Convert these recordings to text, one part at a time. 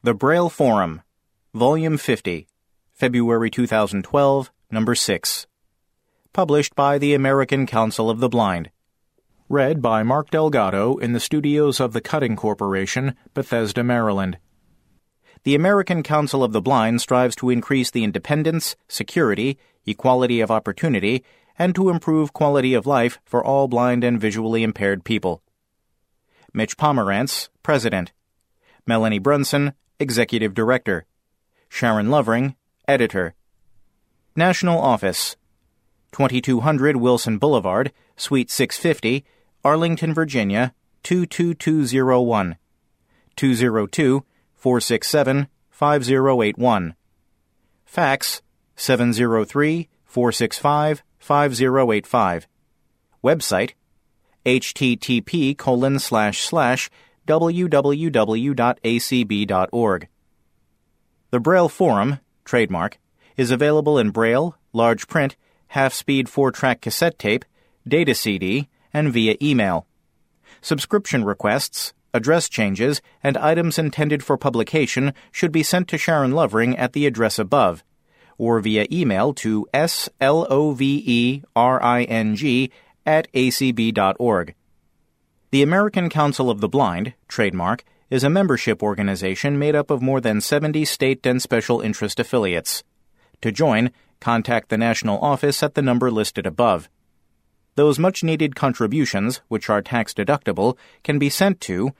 The Braille Forum, Volume 50, February 2012, Number 6. Published by the American Council of the Blind. Read by Mark Delgado in the studios of the Cutting Corporation, Bethesda, Maryland. The American Council of the Blind strives to increase the independence, security, equality of opportunity, and to improve quality of life for all blind and visually impaired people. Mitch Pomerantz, President. Melanie Brunson, Executive Director. Sharon Lovering, Editor. National Office 2200 Wilson Boulevard, Suite 650, Arlington, Virginia 22201. 202 467 5081. Fax 703 465 5085. Website http colon slash slash www.acb.org. The Braille Forum, trademark, is available in Braille, large print, half speed 4 track cassette tape, data CD, and via email. Subscription requests, address changes, and items intended for publication should be sent to Sharon Lovering at the address above, or via email to slovering at acb.org. The American Council of the Blind, trademark, is a membership organization made up of more than 70 state and special interest affiliates. To join, contact the national office at the number listed above. Those much needed contributions, which are tax deductible, can be sent to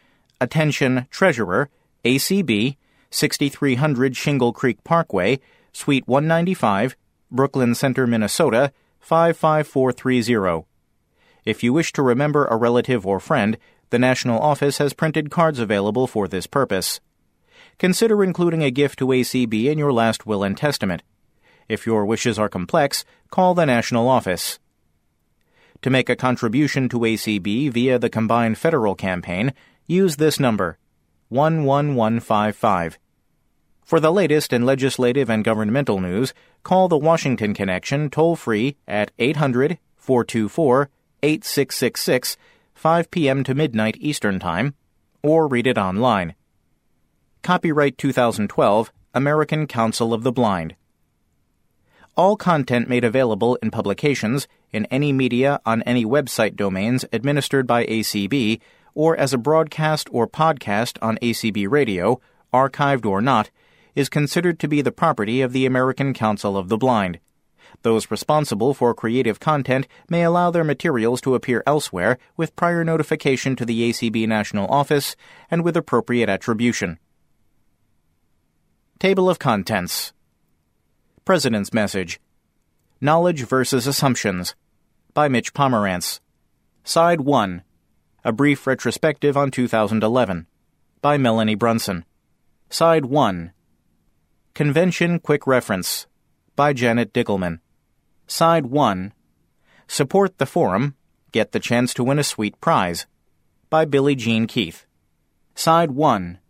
Attention Treasurer, ACB, 6300 Shingle Creek Parkway, Suite 195, Brooklyn Center, Minnesota 55430. If you wish to remember a relative or friend, the National Office has printed cards available for this purpose. Consider including a gift to ACB in your last will and testament. If your wishes are complex, call the National Office. To make a contribution to ACB via the combined federal campaign, use this number 11155. For the latest in legislative and governmental news, call the Washington Connection toll free at 800 424 8666, 5 p.m. to midnight Eastern Time, or read it online. Copyright 2012, American Council of the Blind. All content made available in publications, in any media, on any website domains administered by ACB, or as a broadcast or podcast on ACB Radio, archived or not, is considered to be the property of the American Council of the Blind. Those responsible for creative content may allow their materials to appear elsewhere with prior notification to the ACB National Office and with appropriate attribution. Table of Contents. President's Message. Knowledge versus Assumptions. By Mitch Pomerantz. Side 1 A Brief Retrospective on 2011 by Melanie Brunson. Side 1 Convention Quick Reference by Janet Dickelman. Side 1 Support the Forum, Get the Chance to Win a Sweet Prize by Billie Jean Keith. Side 1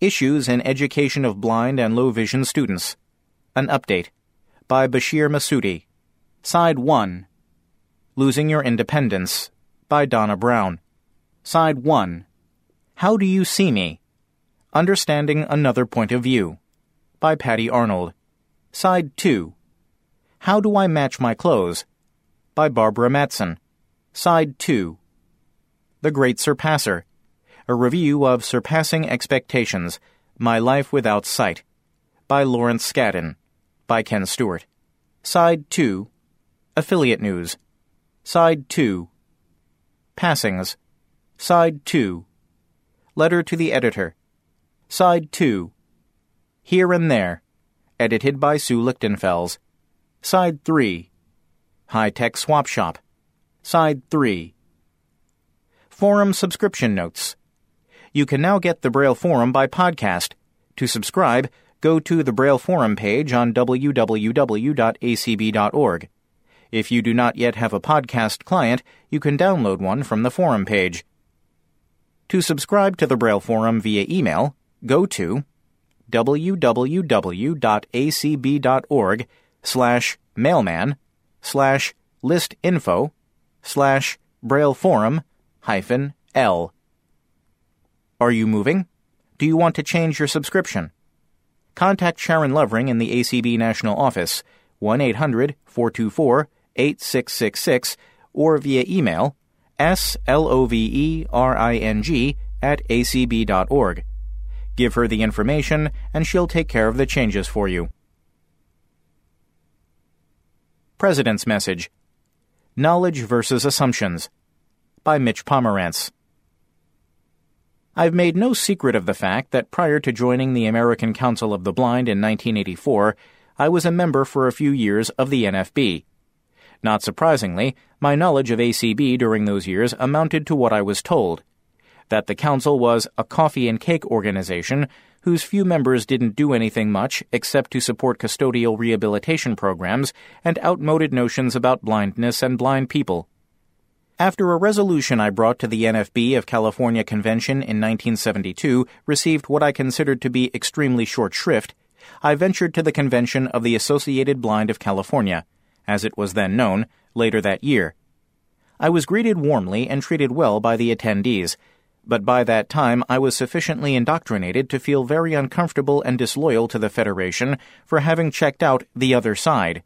Issues in Education of Blind and Low Vision Students. An Update by Bashir Masudi. Side 1 Losing Your Independence by Donna Brown. Side 1 How Do You See Me? Understanding Another Point of View by Patty Arnold. Side 2 how Do I Match My Clothes? by Barbara Matson. Side 2. The Great Surpasser. A review of Surpassing Expectations My Life Without Sight by Lawrence Scadden. By Ken Stewart. Side 2. Affiliate News. Side 2. Passings. Side 2. Letter to the Editor. Side 2. Here and There. Edited by Sue Lichtenfels. Side 3. High Tech Swap Shop. Side 3. Forum Subscription Notes. You can now get the Braille Forum by podcast. To subscribe, go to the Braille Forum page on www.acb.org. If you do not yet have a podcast client, you can download one from the forum page. To subscribe to the Braille Forum via email, go to www.acb.org slash mailman slash list info slash braille forum hyphen L. Are you moving? Do you want to change your subscription? Contact Sharon Lovering in the ACB National Office, 1 800 424 8666, or via email slovering at acb.org. Give her the information, and she'll take care of the changes for you. President's Message Knowledge versus Assumptions by Mitch Pomerantz. I've made no secret of the fact that prior to joining the American Council of the Blind in 1984, I was a member for a few years of the NFB. Not surprisingly, my knowledge of ACB during those years amounted to what I was told that the Council was a coffee and cake organization whose few members didn't do anything much except to support custodial rehabilitation programs and outmoded notions about blindness and blind people. After a resolution I brought to the NFB of California Convention in 1972 received what I considered to be extremely short shrift, I ventured to the convention of the Associated Blind of California, as it was then known, later that year. I was greeted warmly and treated well by the attendees, but by that time I was sufficiently indoctrinated to feel very uncomfortable and disloyal to the Federation for having checked out the other side.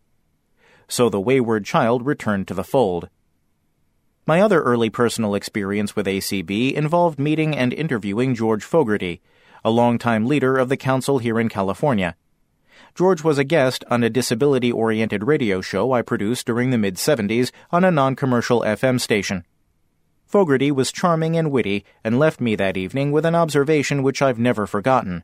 So the wayward child returned to the fold. My other early personal experience with ACB involved meeting and interviewing George Fogarty, a longtime leader of the council here in California. George was a guest on a disability oriented radio show I produced during the mid 70s on a non commercial FM station. Fogarty was charming and witty and left me that evening with an observation which I've never forgotten.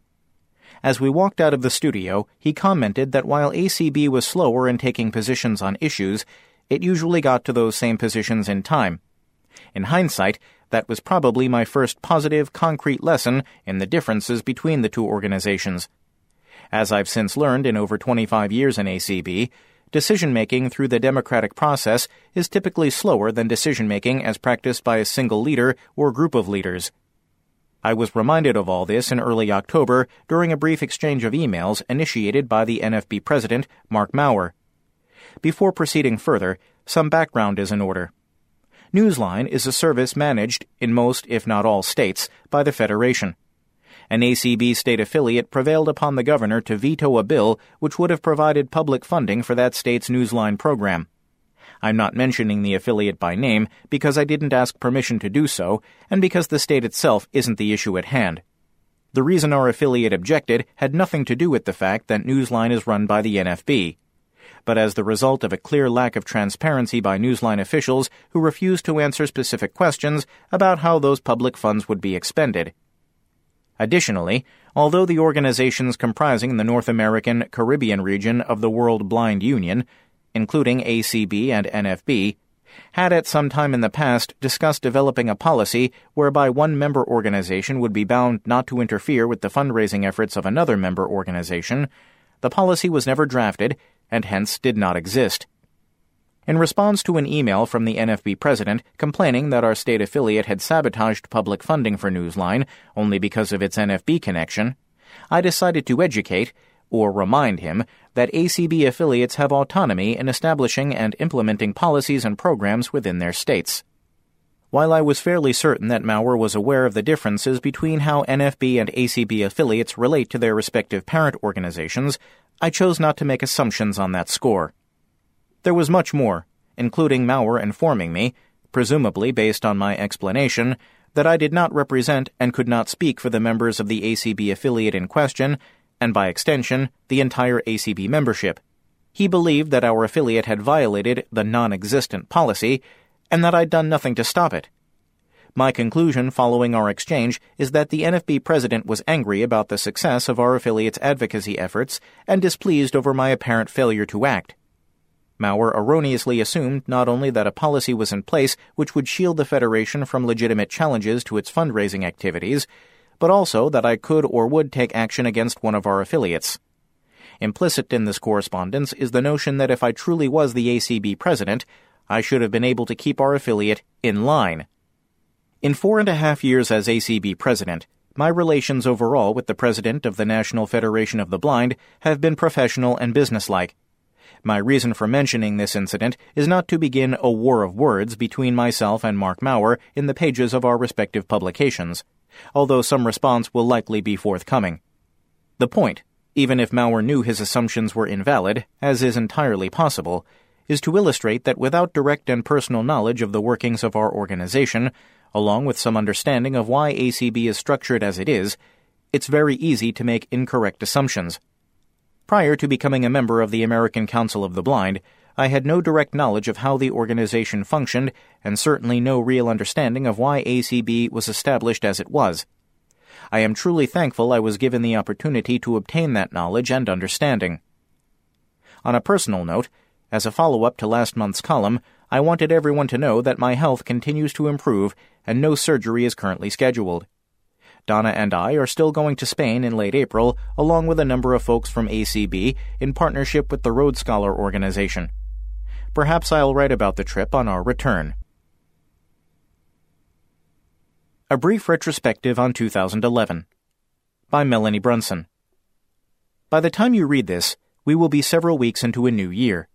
As we walked out of the studio, he commented that while ACB was slower in taking positions on issues, it usually got to those same positions in time. In hindsight, that was probably my first positive, concrete lesson in the differences between the two organizations. As I've since learned in over 25 years in ACB, decision making through the democratic process is typically slower than decision making as practiced by a single leader or group of leaders. I was reminded of all this in early October during a brief exchange of emails initiated by the NFB president, Marc Maurer. Before proceeding further, some background is in order. Newsline is a service managed, in most, if not all, states by the Federation. An ACB state affiliate prevailed upon the governor to veto a bill which would have provided public funding for that state's Newsline program. I'm not mentioning the affiliate by name because I didn't ask permission to do so, and because the state itself isn't the issue at hand. The reason our affiliate objected had nothing to do with the fact that Newsline is run by the NFB but as the result of a clear lack of transparency by Newsline officials who refused to answer specific questions about how those public funds would be expended. Additionally, although the organizations comprising the North American Caribbean region of the World Blind Union, including ACB and NFB, had at some time in the past discussed developing a policy whereby one member organization would be bound not to interfere with the fundraising efforts of another member organization, the policy was never drafted and hence did not exist. In response to an email from the NFB president complaining that our state affiliate had sabotaged public funding for Newsline only because of its NFB connection, I decided to educate, or remind him, that ACB affiliates have autonomy in establishing and implementing policies and programs within their states. While I was fairly certain that Maurer was aware of the differences between how NFB and ACB affiliates relate to their respective parent organizations, I chose not to make assumptions on that score. There was much more, including Maurer informing me, presumably based on my explanation, that I did not represent and could not speak for the members of the ACB affiliate in question, and by extension, the entire ACB membership. He believed that our affiliate had violated the non existent policy, and that I'd done nothing to stop it. My conclusion following our exchange is that the NFB president was angry about the success of our affiliate's advocacy efforts and displeased over my apparent failure to act. Maurer erroneously assumed not only that a policy was in place which would shield the Federation from legitimate challenges to its fundraising activities, but also that I could or would take action against one of our affiliates. Implicit in this correspondence is the notion that if I truly was the ACB president, I should have been able to keep our affiliate in line in four and a half years as ACB president, my relations overall with the president of the National Federation of the Blind have been professional and businesslike. My reason for mentioning this incident is not to begin a war of words between myself and Marc Maurer in the pages of our respective publications, although some response will likely be forthcoming. The point, even if Maurer knew his assumptions were invalid, as is entirely possible, is to illustrate that without direct and personal knowledge of the workings of our organization, along with some understanding of why ACB is structured as it is, it's very easy to make incorrect assumptions. Prior to becoming a member of the American Council of the Blind, I had no direct knowledge of how the organization functioned, and certainly no real understanding of why ACB was established as it was. I am truly thankful I was given the opportunity to obtain that knowledge and understanding. On a personal note, as a follow up to last month's column, I wanted everyone to know that my health continues to improve and no surgery is currently scheduled. Donna and I are still going to Spain in late April, along with a number of folks from ACB in partnership with the Road Scholar organization. Perhaps I'll write about the trip on our return. A Brief Retrospective on 2011 by Melanie Brunson. By the time you read this, we will be several weeks into a new year.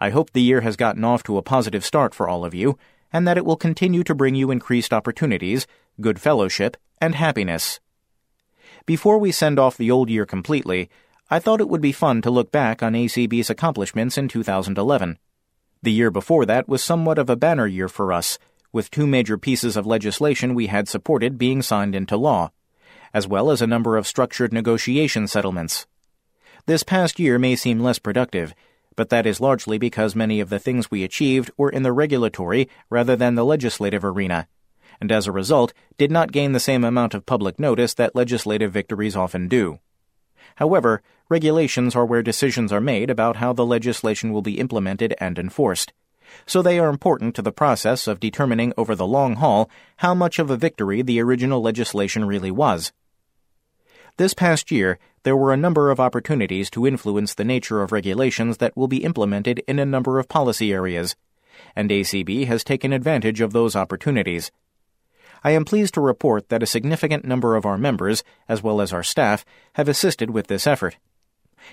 I hope the year has gotten off to a positive start for all of you, and that it will continue to bring you increased opportunities, good fellowship, and happiness. Before we send off the old year completely, I thought it would be fun to look back on ACB's accomplishments in 2011. The year before that was somewhat of a banner year for us, with two major pieces of legislation we had supported being signed into law, as well as a number of structured negotiation settlements. This past year may seem less productive, but that is largely because many of the things we achieved were in the regulatory rather than the legislative arena, and as a result did not gain the same amount of public notice that legislative victories often do. However, regulations are where decisions are made about how the legislation will be implemented and enforced. So they are important to the process of determining over the long haul how much of a victory the original legislation really was. This past year, there were a number of opportunities to influence the nature of regulations that will be implemented in a number of policy areas, and ACB has taken advantage of those opportunities. I am pleased to report that a significant number of our members, as well as our staff, have assisted with this effort.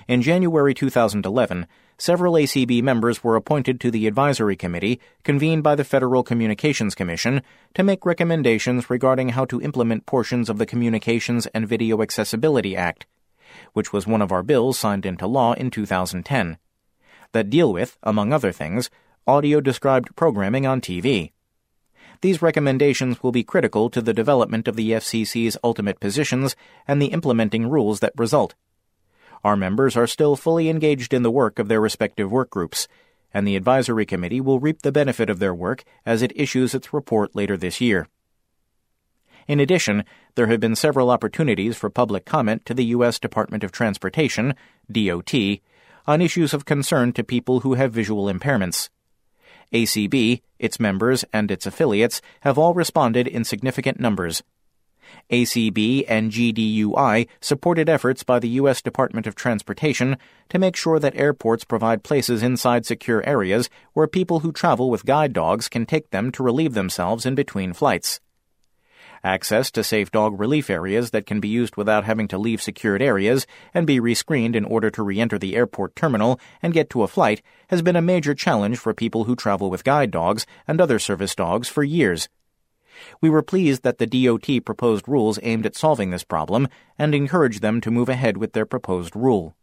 In January 2011, several ACB members were appointed to the advisory committee convened by the Federal Communications Commission to make recommendations regarding how to implement portions of the Communications and Video Accessibility Act, which was one of our bills signed into law in 2010, that deal with, among other things, audio described programming on TV. These recommendations will be critical to the development of the FCC's ultimate positions and the implementing rules that result. Our members are still fully engaged in the work of their respective work groups, and the advisory committee will reap the benefit of their work as it issues its report later this year. In addition, there have been several opportunities for public comment to the U.S. Department of Transportation, DOT, on issues of concern to people who have visual impairments. ACB, its members, and its affiliates have all responded in significant numbers. ACB and GDUI supported efforts by the U.S. Department of Transportation to make sure that airports provide places inside secure areas where people who travel with guide dogs can take them to relieve themselves in between flights. Access to safe dog relief areas that can be used without having to leave secured areas and be rescreened in order to re enter the airport terminal and get to a flight has been a major challenge for people who travel with guide dogs and other service dogs for years. We were pleased that the DOT proposed rules aimed at solving this problem and encouraged them to move ahead with their proposed rule.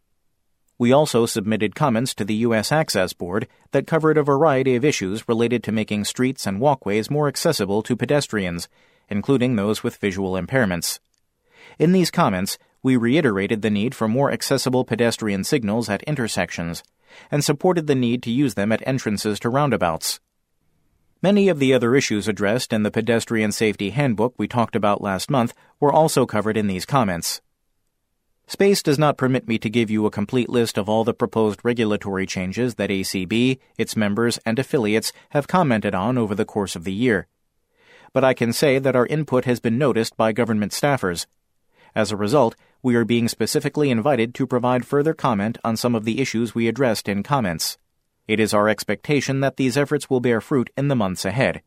We also submitted comments to the U.S. Access Board that covered a variety of issues related to making streets and walkways more accessible to pedestrians, including those with visual impairments. In these comments, we reiterated the need for more accessible pedestrian signals at intersections and supported the need to use them at entrances to roundabouts. Many of the other issues addressed in the Pedestrian Safety Handbook we talked about last month were also covered in these comments. Space does not permit me to give you a complete list of all the proposed regulatory changes that ACB, its members, and affiliates have commented on over the course of the year. But I can say that our input has been noticed by government staffers. As a result, we are being specifically invited to provide further comment on some of the issues we addressed in comments. It is our expectation that these efforts will bear fruit in the months ahead.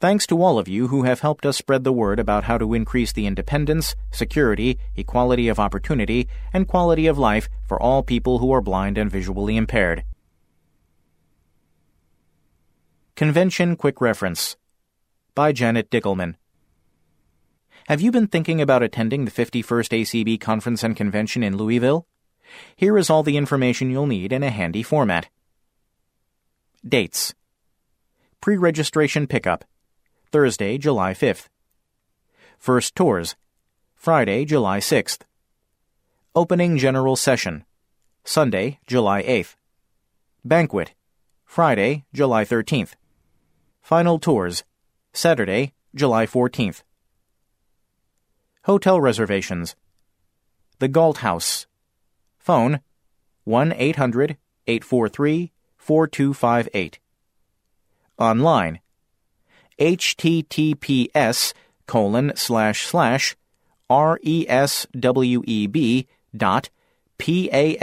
Thanks to all of you who have helped us spread the word about how to increase the independence, security, equality of opportunity, and quality of life for all people who are blind and visually impaired. Convention Quick Reference by Janet Dickelman. Have you been thinking about attending the 51st ACB Conference and Convention in Louisville? Here is all the information you'll need in a handy format. Dates Pre registration pickup Thursday, July 5th. First tours Friday, July 6th. Opening General Session Sunday, July 8th. Banquet Friday, July 13th. Final tours Saturday, July 14th. Hotel reservations The Galt House. Phone 1 800 843 4258. Online https colon slash slash resweb dot p-a-s-s-k-e-y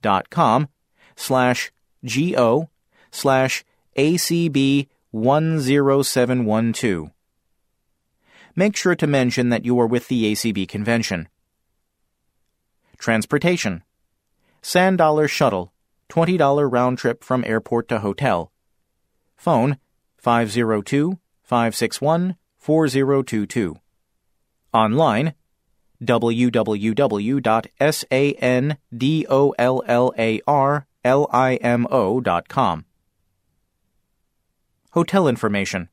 dot com slash go slash acb 10712. Make sure to mention that you are with the ACB convention. Transportation. Sand Dollar Shuttle, $20 round trip from airport to hotel. Phone 502 561 4022. Online www.sandollarlimo.com. Hotel information.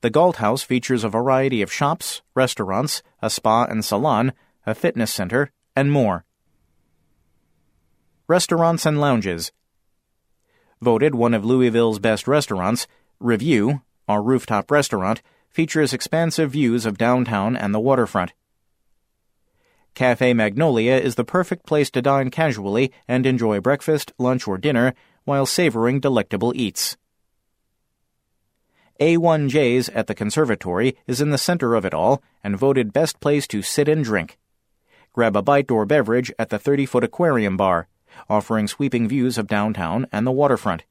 The Galt House features a variety of shops, restaurants, a spa and salon, a fitness center, and more. Restaurants and lounges. Voted one of Louisville's best restaurants, Rivue, our rooftop restaurant, features expansive views of downtown and the waterfront. Cafe Magnolia is the perfect place to dine casually and enjoy breakfast, lunch, or dinner while savoring delectable eats. Al J's at the conservatory is in the center of it all and voted best place to sit and drink. Grab a bite or beverage at the 30 foot aquarium bar, offering sweeping views of downtown and the waterfront.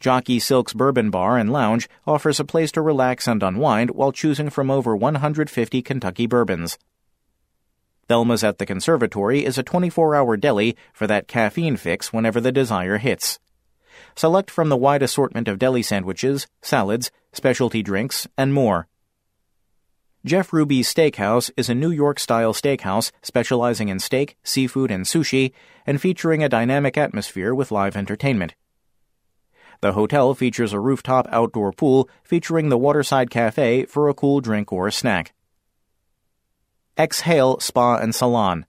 Jockey Silk's Bourbon Bar and Lounge offers a place to relax and unwind while choosing from over 150 Kentucky bourbons. Thelma's at the Conservatory is a 24 hour deli for that caffeine fix whenever the desire hits. Select from the wide assortment of deli sandwiches, salads, specialty drinks, and more. Jeff Ruby's Steakhouse is a New York style steakhouse specializing in steak, seafood, and sushi, and featuring a dynamic atmosphere with live entertainment. The hotel features a rooftop outdoor pool featuring the Waterside Cafe for a cool drink or a snack. Exhale Spa and Salon.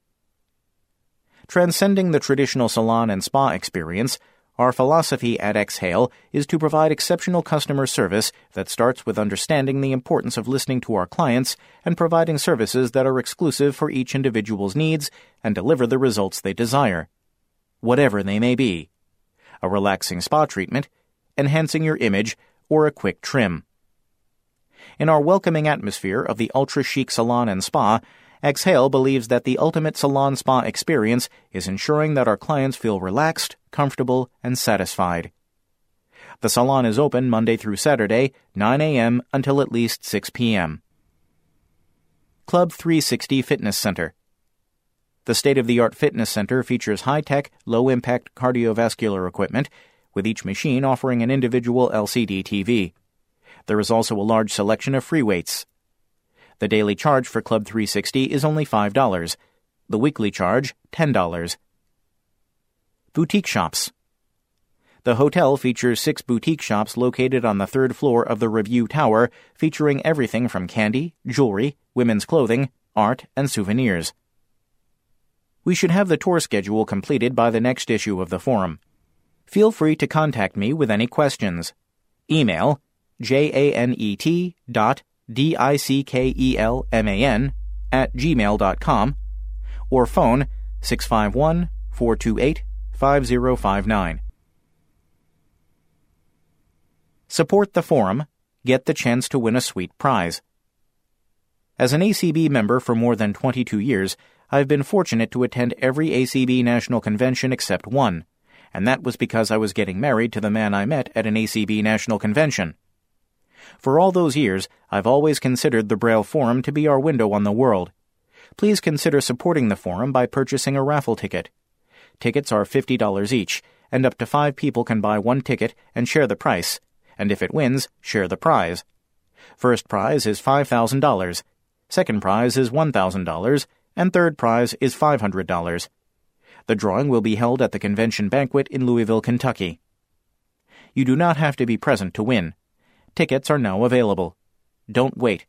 Transcending the traditional salon and spa experience, our philosophy at Exhale is to provide exceptional customer service that starts with understanding the importance of listening to our clients and providing services that are exclusive for each individual's needs and deliver the results they desire, whatever they may be. A relaxing spa treatment, enhancing your image, or a quick trim. In our welcoming atmosphere of the ultra chic salon and spa, Exhale believes that the ultimate salon spa experience is ensuring that our clients feel relaxed, comfortable, and satisfied. The salon is open Monday through Saturday, 9 a.m. until at least 6 p.m. Club 360 Fitness Center. The state of the art fitness center features high tech, low impact cardiovascular equipment, with each machine offering an individual LCD TV. There is also a large selection of free weights. The daily charge for Club 360 is only $5. The weekly charge, $10. Boutique Shops The hotel features six boutique shops located on the third floor of the Rivue Tower, featuring everything from candy, jewelry, women's clothing, art, and souvenirs. We should have the tour schedule completed by the next issue of the forum. Feel free to contact me with any questions. Email janet dot D-I-C-K-E-L-M-A-N, at gmail.com, or phone 651 428 5059. Support the forum, get the chance to win a sweet prize. As an ACB member for more than 22 years, I've been fortunate to attend every ACB national convention except one, and that was because I was getting married to the man I met at an ACB national convention. For all those years, I've always considered the Braille Forum to be our window on the world. Please consider supporting the forum by purchasing a raffle ticket. Tickets are $50 each, and up to five people can buy one ticket and share the price, and if it wins, share the prize. First prize is $5,000, second prize is $1,000, and third prize is $500. The drawing will be held at the convention banquet in Louisville, Kentucky. You do not have to be present to win. Tickets are now available. Don't wait.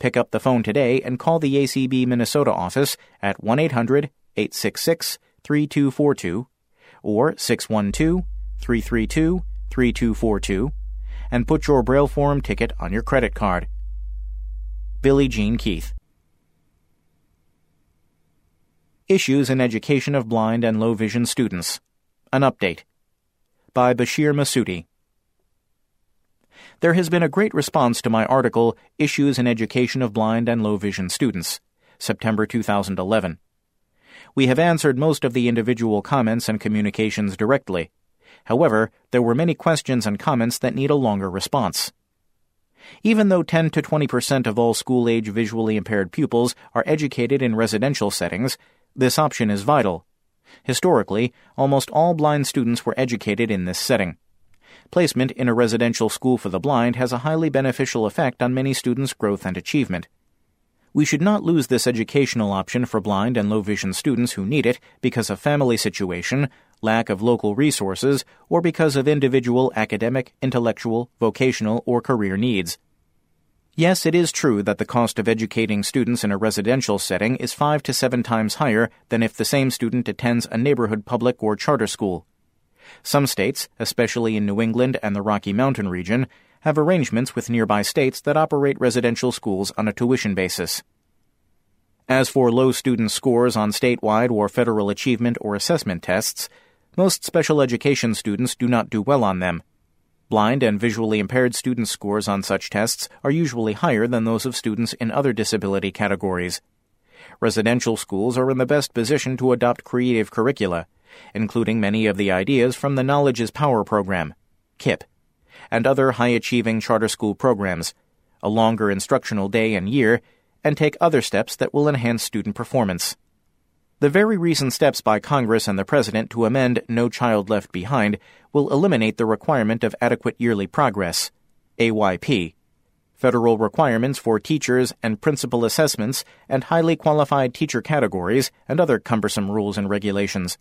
Pick up the phone today and call the ACB Minnesota office at 1 800 866 3242 or 612 332 3242 and put your Braille Forum ticket on your credit card. Billie Jean Keith. Issues in Education of Blind and Low Vision Students. An Update. By Bashir Masudi. There has been a great response to my article, Issues in Education of Blind and Low Vision Students, September 2011. We have answered most of the individual comments and communications directly. However, there were many questions and comments that need a longer response. Even though 10 to 20 percent of all school age visually impaired pupils are educated in residential settings, this option is vital. Historically, almost all blind students were educated in this setting. Placement in a residential school for the blind has a highly beneficial effect on many students' growth and achievement. We should not lose this educational option for blind and low vision students who need it because of family situation, lack of local resources, or because of individual academic, intellectual, vocational, or career needs. Yes, it is true that the cost of educating students in a residential setting is five to seven times higher than if the same student attends a neighborhood public or charter school. Some states, especially in New England and the Rocky Mountain region, have arrangements with nearby states that operate residential schools on a tuition basis. As for low student scores on statewide or federal achievement or assessment tests, most special education students do not do well on them. Blind and visually impaired students' scores on such tests are usually higher than those of students in other disability categories. Residential schools are in the best position to adopt creative curricula, including many of the ideas from the Knowledge is Power program, KIPP, and other high achieving charter school programs, a longer instructional day and year, and take other steps that will enhance student performance. The very recent steps by Congress and the President to amend No Child Left Behind will eliminate the requirement of adequate yearly progress, AYP, federal requirements for teachers and principal assessments, and highly qualified teacher categories, and other cumbersome rules and regulations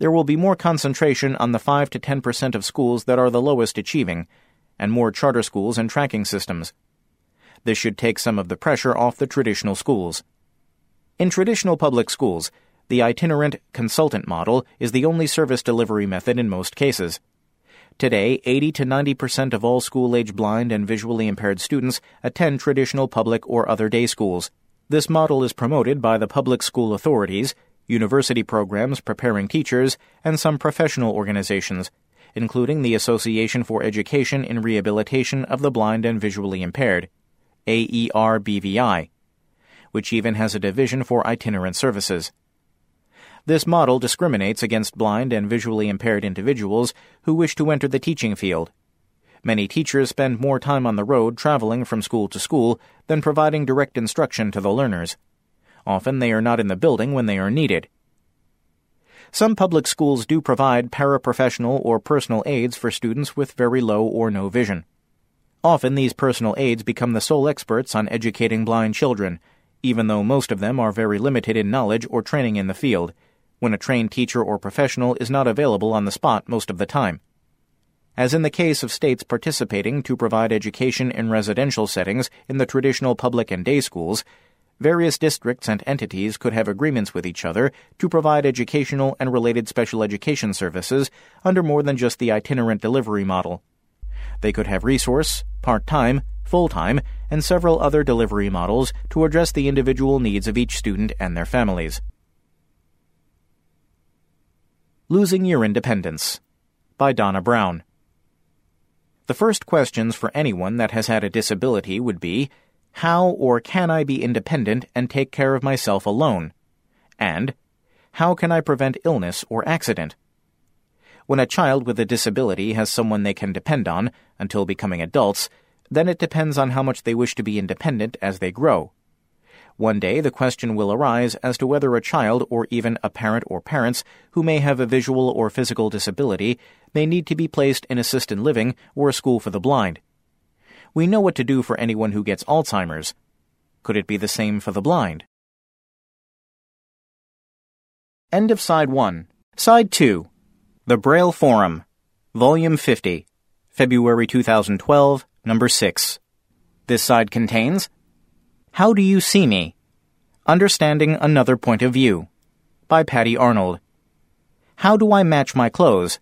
there will be more concentration on the 5 to 10 percent of schools that are the lowest achieving, and more charter schools and tracking systems. This should take some of the pressure off the traditional schools. In traditional public schools, the itinerant consultant model is the only service delivery method in most cases. Today, 80 to 90 percent of all school age blind and visually impaired students attend traditional public or other day schools. This model is promoted by the public school authorities university programs preparing teachers, and some professional organizations, including the Association for Education in Rehabilitation of the Blind and Visually Impaired, AERBVI, which even has a division for itinerant services. This model discriminates against blind and visually impaired individuals who wish to enter the teaching field. Many teachers spend more time on the road traveling from school to school than providing direct instruction to the learners. Often they are not in the building when they are needed. Some public schools do provide paraprofessional or personal aides for students with very low or no vision. Often these personal aides become the sole experts on educating blind children, even though most of them are very limited in knowledge or training in the field, when a trained teacher or professional is not available on the spot most of the time. As in the case of states participating to provide education in residential settings in the traditional public and day schools, various districts and entities could have agreements with each other to provide educational and related special education services under more than just the itinerant delivery model. They could have resource, part time, full time, and several other delivery models to address the individual needs of each student and their families. Losing Your Independence by Donna Brown. The first questions for anyone that has had a disability would be how or can I be independent and take care of myself alone? And how can I prevent illness or accident? When a child with a disability has someone they can depend on until becoming adults, then it depends on how much they wish to be independent as they grow. One day the question will arise as to whether a child or even a parent or parents who may have a visual or physical disability may need to be placed in assisted living or a school for the blind. We know what to do for anyone who gets Alzheimer's. Could it be the same for the blind? End of Side 1. Side 2. The Braille Forum. Volume 50. February 2012, Number 6. This side contains How Do You See Me? Understanding Another Point of View by Patty Arnold. How Do I Match My Clothes?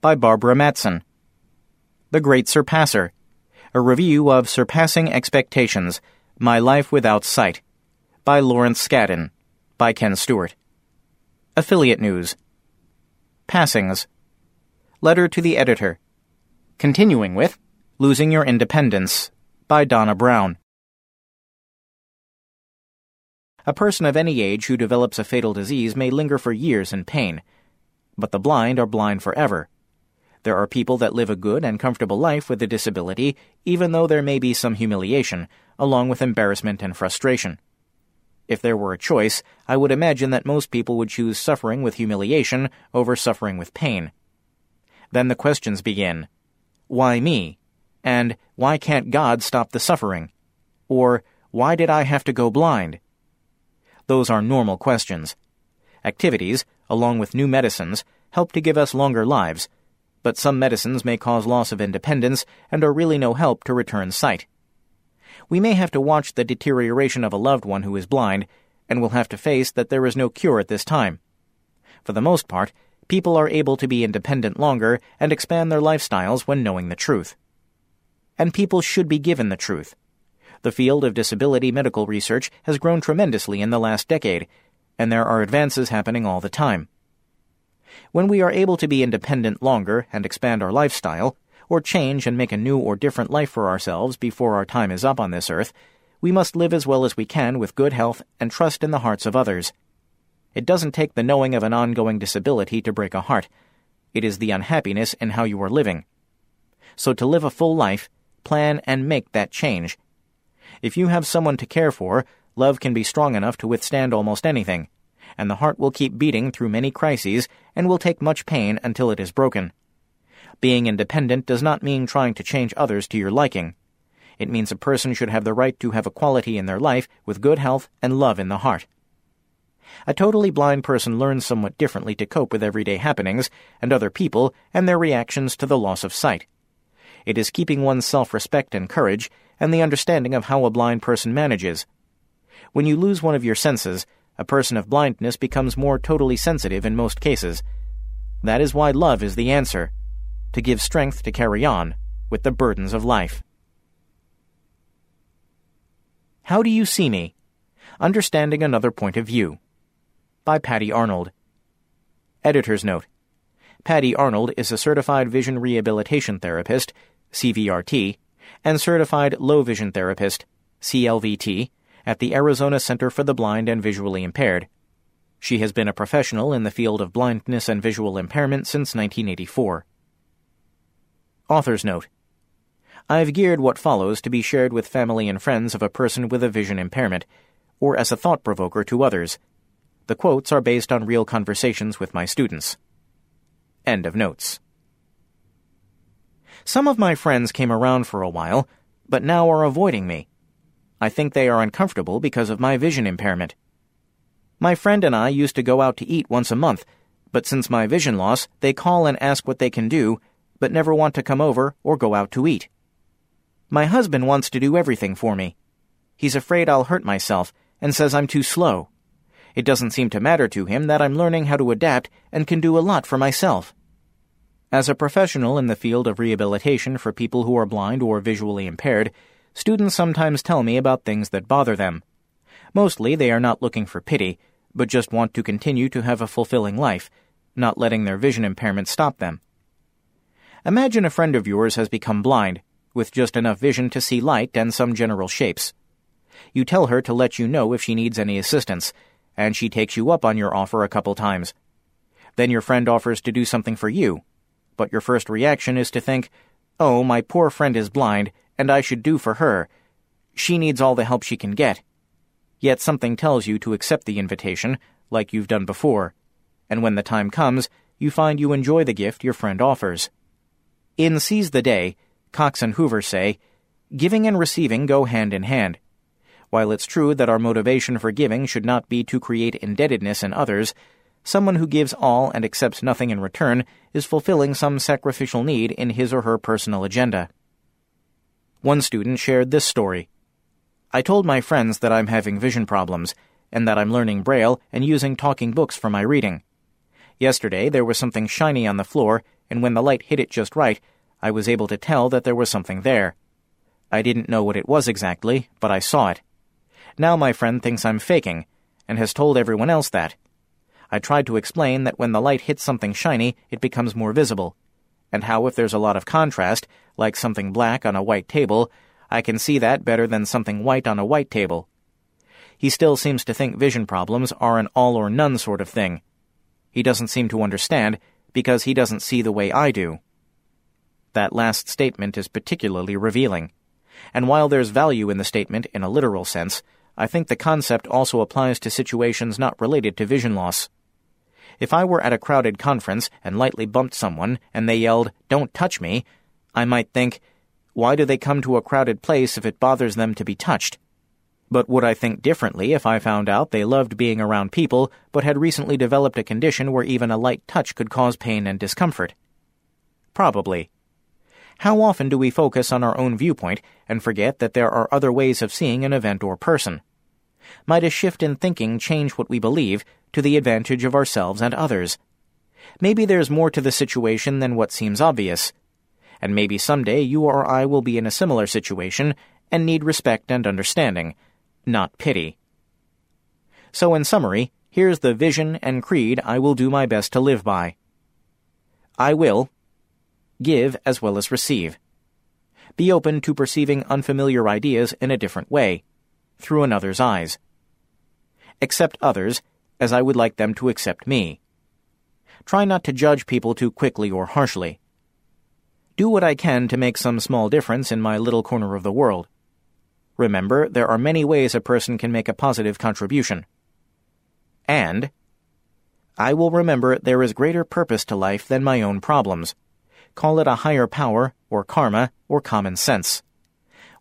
by Barbara Matson. The Great Surpasser. A review of Surpassing Expectations My Life Without Sight by Lawrence Scadden by Ken Stewart. Affiliate News. Passings. Letter to the Editor. Continuing with Losing Your Independence by Donna Brown. A person of any age who develops a fatal disease may linger for years in pain, but the blind are blind forever. There are people that live a good and comfortable life with a disability, even though there may be some humiliation, along with embarrassment and frustration. If there were a choice, I would imagine that most people would choose suffering with humiliation over suffering with pain. Then the questions begin Why me? And why can't God stop the suffering? Or why did I have to go blind? Those are normal questions. Activities, along with new medicines, help to give us longer lives, but some medicines may cause loss of independence and are really no help to return sight. We may have to watch the deterioration of a loved one who is blind, and will have to face that there is no cure at this time. For the most part, people are able to be independent longer and expand their lifestyles when knowing the truth. And people should be given the truth. The field of disability medical research has grown tremendously in the last decade, and there are advances happening all the time. When we are able to be independent longer and expand our lifestyle, or change and make a new or different life for ourselves before our time is up on this earth, we must live as well as we can with good health and trust in the hearts of others. It doesn't take the knowing of an ongoing disability to break a heart. It is the unhappiness in how you are living. So to live a full life, plan and make that change. If you have someone to care for, love can be strong enough to withstand almost anything, and the heart will keep beating through many crises and will take much pain until it is broken. Being independent does not mean trying to change others to your liking. It means a person should have the right to have equality in their life with good health and love in the heart. A totally blind person learns somewhat differently to cope with everyday happenings and other people and their reactions to the loss of sight. It is keeping one's self respect and courage and the understanding of how a blind person manages. When you lose one of your senses, a person of blindness becomes more totally sensitive in most cases. That is why love is the answer to give strength to carry on with the burdens of life. How Do You See Me? Understanding Another Point of View by Patty Arnold. Editor's Note Patty Arnold is a certified vision rehabilitation therapist, CVRT, and certified low vision therapist, CLVT, at the Arizona Center for the Blind and Visually Impaired. She has been a professional in the field of blindness and visual impairment since 1984. Author's Note I've geared what follows to be shared with family and friends of a person with a vision impairment, or as a thought provoker to others. The quotes are based on real conversations with my students. End of notes. Some of my friends came around for a while, but now are avoiding me. I think they are uncomfortable because of my vision impairment. My friend and I used to go out to eat once a month, but since my vision loss, they call and ask what they can do but never want to come over or go out to eat. My husband wants to do everything for me. He's afraid I'll hurt myself and says I'm too slow. It doesn't seem to matter to him that I'm learning how to adapt and can do a lot for myself. As a professional in the field of rehabilitation for people who are blind or visually impaired, students sometimes tell me about things that bother them. Mostly they are not looking for pity, but just want to continue to have a fulfilling life, not letting their vision impairment stop them. Imagine a friend of yours has become blind, with just enough vision to see light and some general shapes. You tell her to let you know if she needs any assistance, and she takes you up on your offer a couple times. Then your friend offers to do something for you, but your first reaction is to think, oh, my poor friend is blind, and I should do for her. She needs all the help she can get. Yet something tells you to accept the invitation, like you've done before, and when the time comes, you find you enjoy the gift your friend offers. In Seize the Day, Cox and Hoover say, Giving and receiving go hand in hand. While it's true that our motivation for giving should not be to create indebtedness in others, someone who gives all and accepts nothing in return is fulfilling some sacrificial need in his or her personal agenda. One student shared this story. I told my friends that I'm having vision problems, and that I'm learning Braille and using talking books for my reading. Yesterday there was something shiny on the floor, and when the light hit it just right, I was able to tell that there was something there. I didn't know what it was exactly, but I saw it. Now my friend thinks I'm faking, and has told everyone else that. I tried to explain that when the light hits something shiny, it becomes more visible, and how if there's a lot of contrast, like something black on a white table, I can see that better than something white on a white table. He still seems to think vision problems are an all or none sort of thing. He doesn't seem to understand because he doesn't see the way I do. That last statement is particularly revealing. And while there's value in the statement in a literal sense, I think the concept also applies to situations not related to vision loss. If I were at a crowded conference and lightly bumped someone and they yelled, Don't touch me, I might think, Why do they come to a crowded place if it bothers them to be touched? But would I think differently if I found out they loved being around people but had recently developed a condition where even a light touch could cause pain and discomfort? Probably. How often do we focus on our own viewpoint and forget that there are other ways of seeing an event or person? Might a shift in thinking change what we believe to the advantage of ourselves and others? Maybe there's more to the situation than what seems obvious. And maybe someday you or I will be in a similar situation and need respect and understanding, not pity. So, in summary, here's the vision and creed I will do my best to live by. I will give as well as receive. Be open to perceiving unfamiliar ideas in a different way, through another's eyes. Accept others as I would like them to accept me. Try not to judge people too quickly or harshly. Do what I can to make some small difference in my little corner of the world. Remember, there are many ways a person can make a positive contribution. And I will remember there is greater purpose to life than my own problems. Call it a higher power, or karma, or common sense.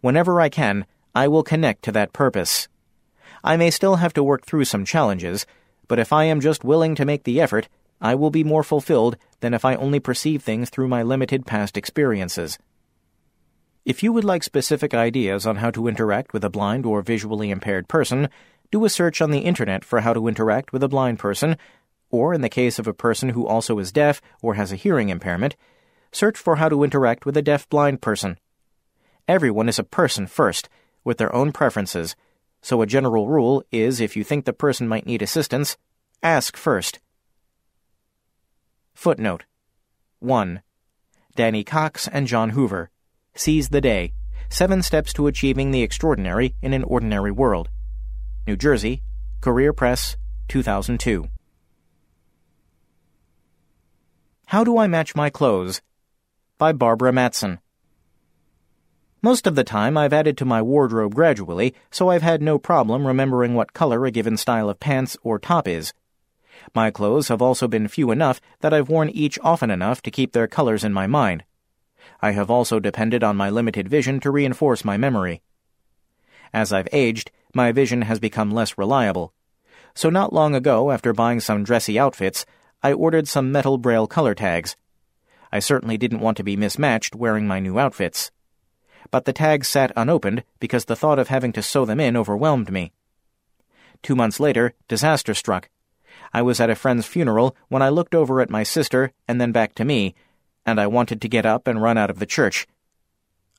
Whenever I can, I will connect to that purpose. I may still have to work through some challenges, but if I am just willing to make the effort, I will be more fulfilled than if I only perceive things through my limited past experiences. If you would like specific ideas on how to interact with a blind or visually impaired person, do a search on the internet for how to interact with a blind person, or in the case of a person who also is deaf or has a hearing impairment, search for how to interact with a deaf blind person. Everyone is a person first, with their own preferences, so a general rule is if you think the person might need assistance, ask first. Footnote 1. Danny Cox and John Hoover. Seize the Day Seven Steps to Achieving the Extraordinary in an Ordinary World. New Jersey, Career Press, 2002. How Do I Match My Clothes? By Barbara Matson. Most of the time, I've added to my wardrobe gradually, so I've had no problem remembering what color a given style of pants or top is. My clothes have also been few enough that I've worn each often enough to keep their colors in my mind. I have also depended on my limited vision to reinforce my memory. As I've aged, my vision has become less reliable. So not long ago, after buying some dressy outfits, I ordered some metal braille color tags. I certainly didn't want to be mismatched wearing my new outfits. But the tags sat unopened because the thought of having to sew them in overwhelmed me. Two months later, disaster struck. I was at a friend's funeral when I looked over at my sister and then back to me and I wanted to get up and run out of the church.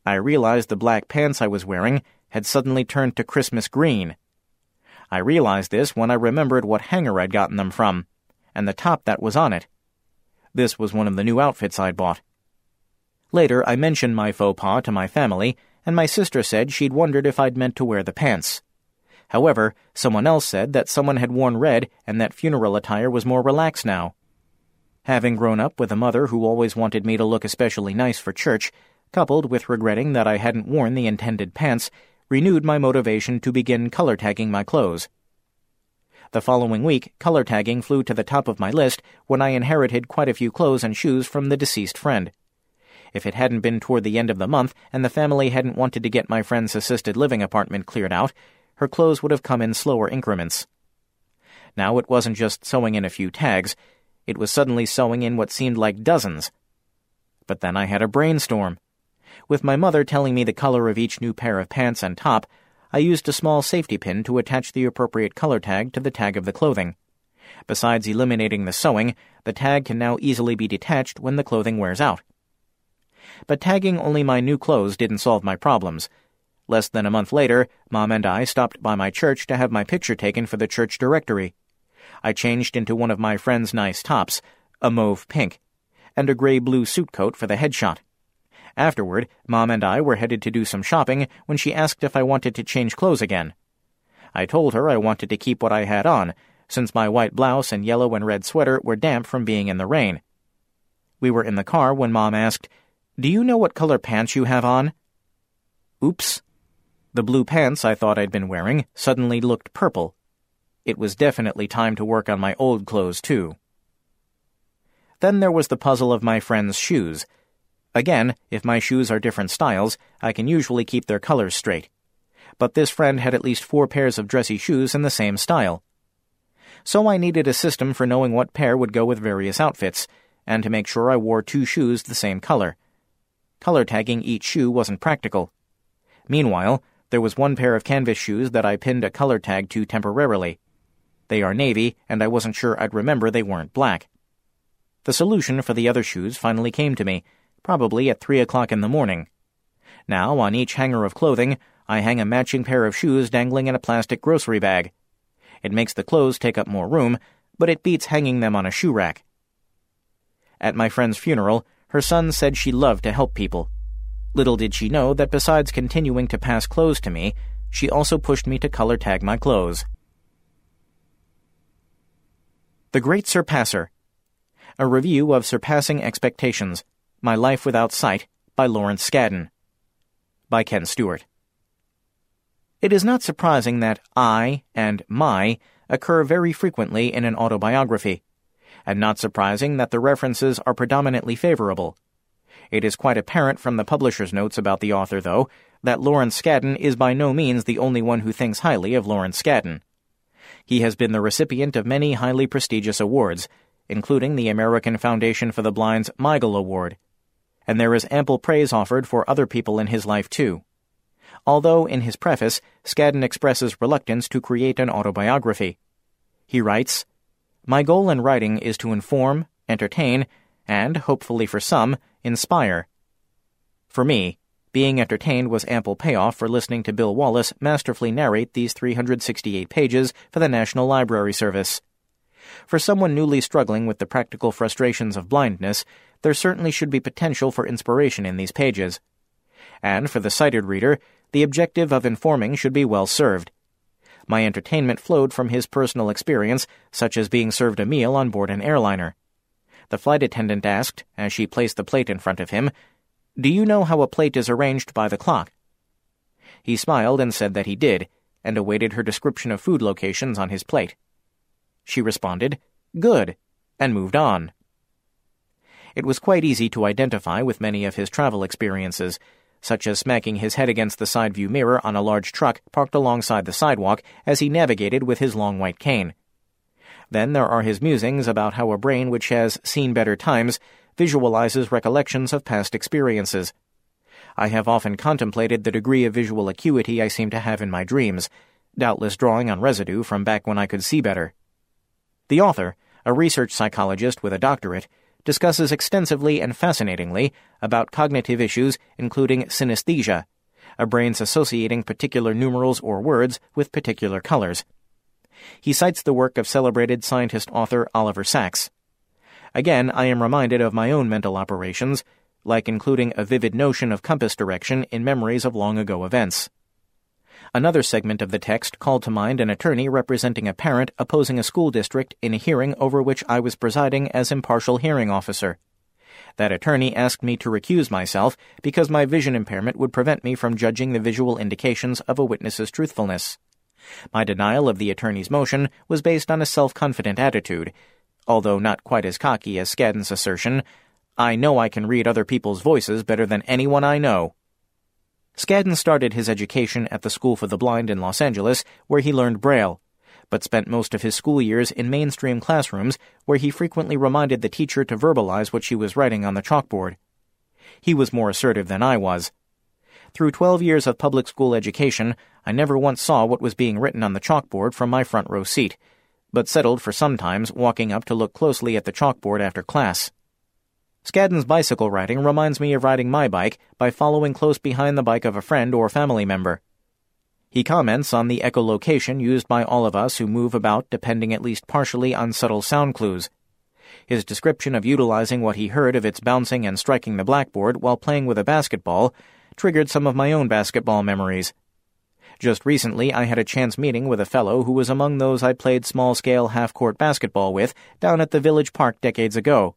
I realized the black pants I was wearing had suddenly turned to Christmas green. I realized this when I remembered what hanger I'd gotten them from, and the top that was on it. This was one of the new outfits I'd bought. Later, I mentioned my faux pas to my family, and my sister said she'd wondered if I'd meant to wear the pants. However, someone else said that someone had worn red and that funeral attire was more relaxed now. Having grown up with a mother who always wanted me to look especially nice for church, coupled with regretting that I hadn't worn the intended pants, renewed my motivation to begin color tagging my clothes. The following week, color tagging flew to the top of my list when I inherited quite a few clothes and shoes from the deceased friend. If it hadn't been toward the end of the month and the family hadn't wanted to get my friend's assisted living apartment cleared out, her clothes would have come in slower increments. Now it wasn't just sewing in a few tags, it was suddenly sewing in what seemed like dozens. But then I had a brainstorm. With my mother telling me the color of each new pair of pants and top, I used a small safety pin to attach the appropriate color tag to the tag of the clothing. Besides eliminating the sewing, the tag can now easily be detached when the clothing wears out. But tagging only my new clothes didn't solve my problems. Less than a month later, Mom and I stopped by my church to have my picture taken for the church directory. I changed into one of my friend's nice tops, a mauve pink, and a gray blue suit coat for the headshot. Afterward, Mom and I were headed to do some shopping when she asked if I wanted to change clothes again. I told her I wanted to keep what I had on, since my white blouse and yellow and red sweater were damp from being in the rain. We were in the car when Mom asked, Do you know what color pants you have on? Oops. The blue pants I thought I'd been wearing suddenly looked purple. It was definitely time to work on my old clothes, too. Then there was the puzzle of my friend's shoes. Again, if my shoes are different styles, I can usually keep their colors straight. But this friend had at least four pairs of dressy shoes in the same style so I needed a system for knowing what pair would go with various outfits, and to make sure I wore two shoes the same color. Color tagging each shoe wasn't practical. Meanwhile, there was one pair of canvas shoes that I pinned a color tag to temporarily. They are navy, and I wasn't sure I'd remember they weren't black. The solution for the other shoes finally came to me, probably at three o'clock in the morning. Now, on each hanger of clothing, I hang a matching pair of shoes dangling in a plastic grocery bag. It makes the clothes take up more room, but it beats hanging them on a shoe rack. At my friend's funeral, her son said she loved to help people. Little did she know that besides continuing to pass clothes to me, she also pushed me to color tag my clothes. The Great Surpasser A Review of Surpassing Expectations My Life Without Sight by Lawrence Scadden. By Ken Stewart. It is not surprising that I and my occur very frequently in an autobiography, and not surprising that the references are predominantly favorable. It is quite apparent from the publisher's notes about the author, though, that Lawrence Scadden is by no means the only one who thinks highly of Lawrence Scadden. He has been the recipient of many highly prestigious awards, including the American Foundation for the Blind's Migel Award, and there is ample praise offered for other people in his life, too although in his preface, Scadden expresses reluctance to create an autobiography. He writes, My goal in writing is to inform, entertain, and, hopefully for some, inspire. For me, being entertained was ample payoff for listening to Bill Wallace masterfully narrate these 368 pages for the National Library Service. For someone newly struggling with the practical frustrations of blindness, there certainly should be potential for inspiration in these pages. And for the sighted reader, the objective of informing should be well served. My entertainment flowed from his personal experience, such as being served a meal on board an airliner. The flight attendant asked, as she placed the plate in front of him, Do you know how a plate is arranged by the clock? He smiled and said that he did, and awaited her description of food locations on his plate. She responded, Good, and moved on. It was quite easy to identify with many of his travel experiences, such as smacking his head against the side view mirror on a large truck parked alongside the sidewalk as he navigated with his long white cane. Then there are his musings about how a brain which has seen better times visualizes recollections of past experiences. I have often contemplated the degree of visual acuity I seem to have in my dreams, doubtless drawing on residue from back when I could see better. The author, a research psychologist with a doctorate, discusses extensively and fascinatingly about cognitive issues, including synesthesia, a brain's associating particular numerals or words with particular colors. He cites the work of celebrated scientist author Oliver Sacks. Again, I am reminded of my own mental operations, like including a vivid notion of compass direction in memories of long ago events. Another segment of the text called to mind an attorney representing a parent opposing a school district in a hearing over which I was presiding as impartial hearing officer. That attorney asked me to recuse myself because my vision impairment would prevent me from judging the visual indications of a witness's truthfulness. My denial of the attorney's motion was based on a self confident attitude, although not quite as cocky as Scadden's assertion I know I can read other people's voices better than anyone I know. Scadden started his education at the School for the Blind in Los Angeles, where he learned Braille, but spent most of his school years in mainstream classrooms where he frequently reminded the teacher to verbalize what she was writing on the chalkboard. He was more assertive than I was. Through 12 years of public school education, I never once saw what was being written on the chalkboard from my front row seat, but settled for sometimes walking up to look closely at the chalkboard after class. Scadden's bicycle riding reminds me of riding my bike by following close behind the bike of a friend or family member. He comments on the echolocation used by all of us who move about depending at least partially on subtle sound clues. His description of utilizing what he heard of its bouncing and striking the blackboard while playing with a basketball triggered some of my own basketball memories. Just recently, I had a chance meeting with a fellow who was among those I played small scale half court basketball with down at the village park decades ago.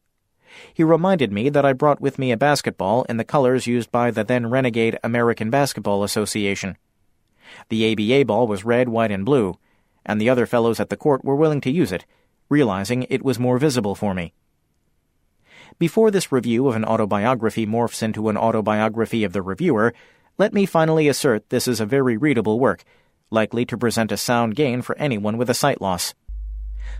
He reminded me that I brought with me a basketball in the colors used by the then renegade American Basketball Association. The ABA ball was red, white, and blue, and the other fellows at the court were willing to use it, realizing it was more visible for me. Before this review of an autobiography morphs into an autobiography of the reviewer, let me finally assert this is a very readable work, likely to present a sound gain for anyone with a sight loss.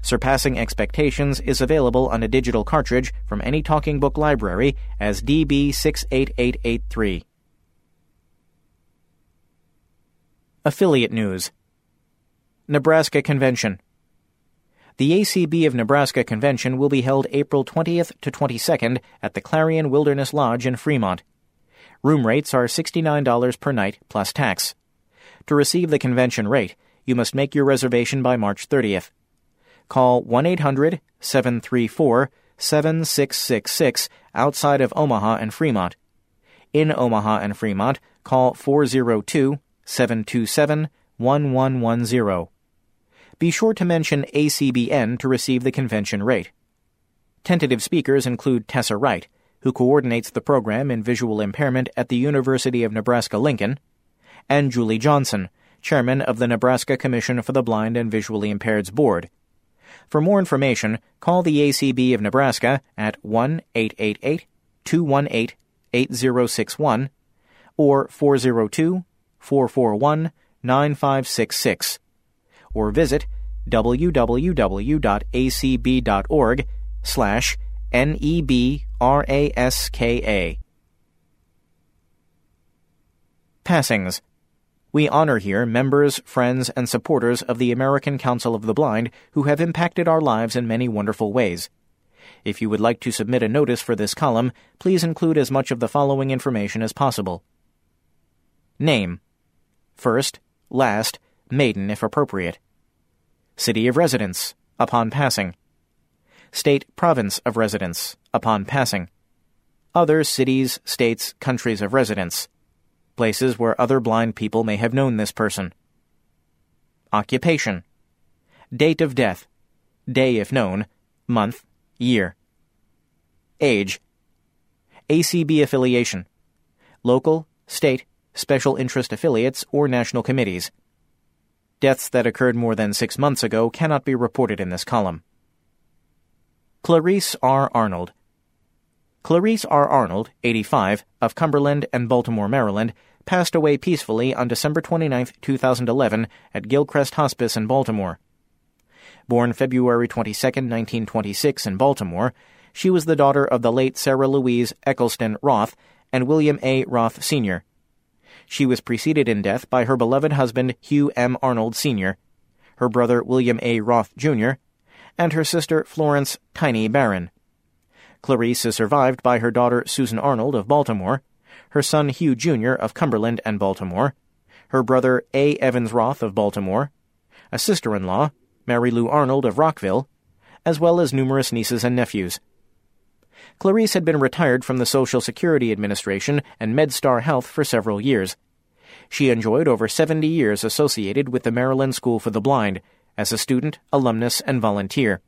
Surpassing Expectations is available on a digital cartridge from any talking book library as DB68883. Affiliate News Nebraska Convention the ACB of Nebraska convention will be held April 20th to 22nd at the Clarion Wilderness Lodge in Fremont. Room rates are $69 per night plus tax. To receive the convention rate, you must make your reservation by March 30th. Call 1 800 734 7666 outside of Omaha and Fremont. In Omaha and Fremont, call 402 727 1110 be sure to mention ACBN to receive the convention rate. Tentative speakers include Tessa Wright, who coordinates the program in visual impairment at the University of Nebraska Lincoln, and Julie Johnson, chairman of the Nebraska Commission for the Blind and Visually Impaired's Board. For more information, call the ACB of Nebraska at 1 888 218 8061 or 402 441 9566 or visit www.acb.org slash N-E-B-R-A-S-K-A. Passings. We honor here members, friends, and supporters of the American Council of the Blind who have impacted our lives in many wonderful ways. If you would like to submit a notice for this column, please include as much of the following information as possible. Name. First, last, maiden if appropriate. City of residence, upon passing. State, province of residence, upon passing. Other cities, states, countries of residence. Places where other blind people may have known this person. Occupation. Date of death. Day if known. Month. Year. Age. ACB affiliation. Local, state, special interest affiliates, or national committees. Deaths that occurred more than six months ago cannot be reported in this column. Clarice R. Arnold. Clarice R. Arnold, 85, of Cumberland and Baltimore, Maryland, passed away peacefully on December 29, 2011, at Gilchrist Hospice in Baltimore. Born February 22, 1926, in Baltimore, she was the daughter of the late Sarah Louise Eccleston Roth and William A. Roth, Sr. She was preceded in death by her beloved husband Hugh M. Arnold Sr., her brother William A. Roth Jr., and her sister Florence Tiny Barron. Clarice is survived by her daughter Susan Arnold of Baltimore, her son Hugh Jr. of Cumberland and Baltimore, her brother A. Evans Roth of Baltimore, a sister in law, Mary Lou Arnold of Rockville, as well as numerous nieces and nephews. Clarice had been retired from the Social Security Administration and MedStar Health for several years. She enjoyed over 70 years associated with the Maryland School for the Blind as a student, alumnus, and volunteer.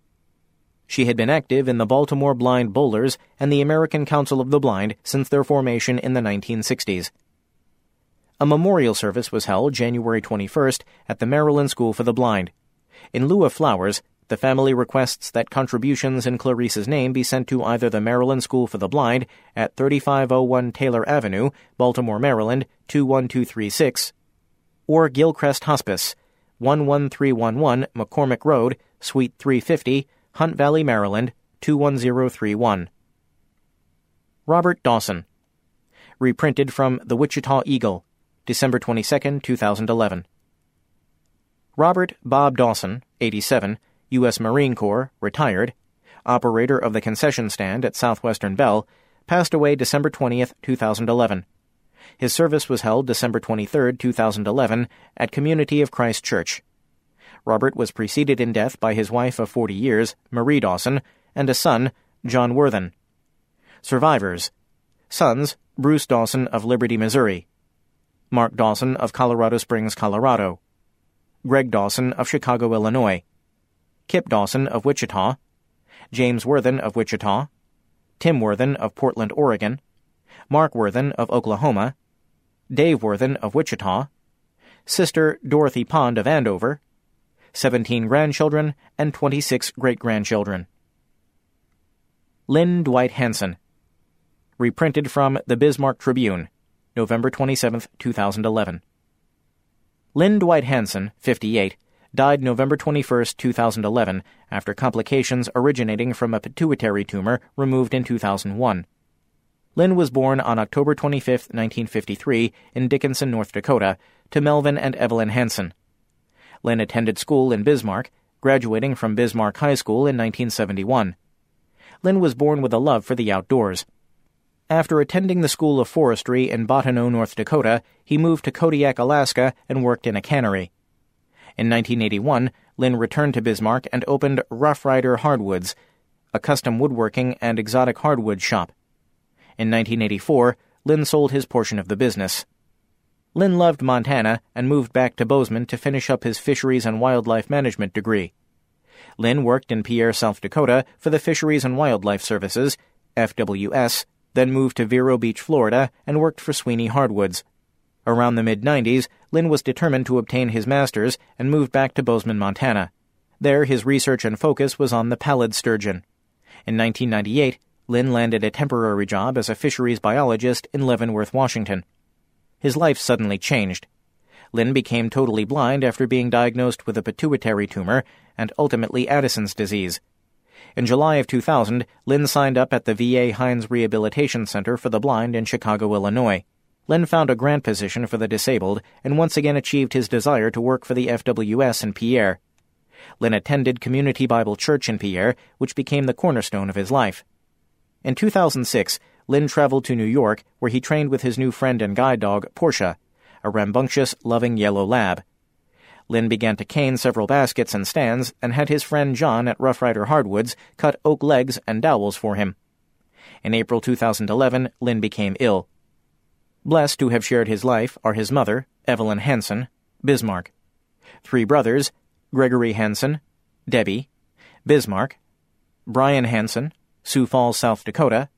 She had been active in the Baltimore Blind Bowlers and the American Council of the Blind since their formation in the 1960s. A memorial service was held January 21st at the Maryland School for the Blind. In lieu of flowers, The family requests that contributions in Clarice's name be sent to either the Maryland School for the Blind at 3501 Taylor Avenue, Baltimore, Maryland 21236, or Gilchrist Hospice, 11311 McCormick Road, Suite 350, Hunt Valley, Maryland 21031. Robert Dawson. Reprinted from The Wichita Eagle, December 22, 2011. Robert Bob Dawson, 87, U.S. Marine Corps, retired, operator of the concession stand at Southwestern Bell, passed away December 20, 2011. His service was held December 23, 2011, at Community of Christ Church. Robert was preceded in death by his wife of 40 years, Marie Dawson, and a son, John Worthen. Survivors Sons, Bruce Dawson of Liberty, Missouri. Mark Dawson of Colorado Springs, Colorado. Greg Dawson of Chicago, Illinois. Kip Dawson of Wichita, James Worthen of Wichita, Tim Worthen of Portland, Oregon, Mark Worthen of Oklahoma, Dave Worthen of Wichita, Sister Dorothy Pond of Andover, 17 grandchildren, and 26 great grandchildren. Lynn Dwight Hansen. Reprinted from the Bismarck Tribune, November 27, 2011. Lynn Dwight Hansen, 58, died November 21, 2011, after complications originating from a pituitary tumor removed in 2001. Lynn was born on October 25, 1953, in Dickinson, North Dakota, to Melvin and Evelyn Hansen. Lynn attended school in Bismarck, graduating from Bismarck High School in 1971. Lynn was born with a love for the outdoors. After attending the School of Forestry in Bottineau, North Dakota, he moved to Kodiak, Alaska, and worked in a cannery. In 1981, Lynn returned to Bismarck and opened Rough Rider Hardwoods, a custom woodworking and exotic hardwood shop. In 1984, Lynn sold his portion of the business. Lynn loved Montana and moved back to Bozeman to finish up his fisheries and wildlife management degree. Lynn worked in Pierre, South Dakota for the Fisheries and Wildlife Services, FWS, then moved to Vero Beach, Florida, and worked for Sweeney Hardwoods. Around the mid 90s, Lynn was determined to obtain his master's and moved back to Bozeman, Montana. There, his research and focus was on the pallid sturgeon. In 1998, Lynn landed a temporary job as a fisheries biologist in Leavenworth, Washington. His life suddenly changed. Lynn became totally blind after being diagnosed with a pituitary tumor and ultimately Addison's disease. In July of 2000, Lynn signed up at the VA Hines Rehabilitation Center for the Blind in Chicago, Illinois. Lynn found a grant position for the disabled and once again achieved his desire to work for the FWS in Pierre. Lynn attended Community Bible Church in Pierre, which became the cornerstone of his life. In 2006, Lynn traveled to New York, where he trained with his new friend and guide dog, Portia, a rambunctious, loving yellow lab. Lynn began to cane several baskets and stands and had his friend John at Rough Rider Hardwoods cut oak legs and dowels for him. In April 2011, Lynn became ill. Blessed to have shared his life are his mother, Evelyn Hansen, Bismarck, three brothers, Gregory Hansen, Debbie, Bismarck, Brian Hansen, Sioux Falls, South Dakota,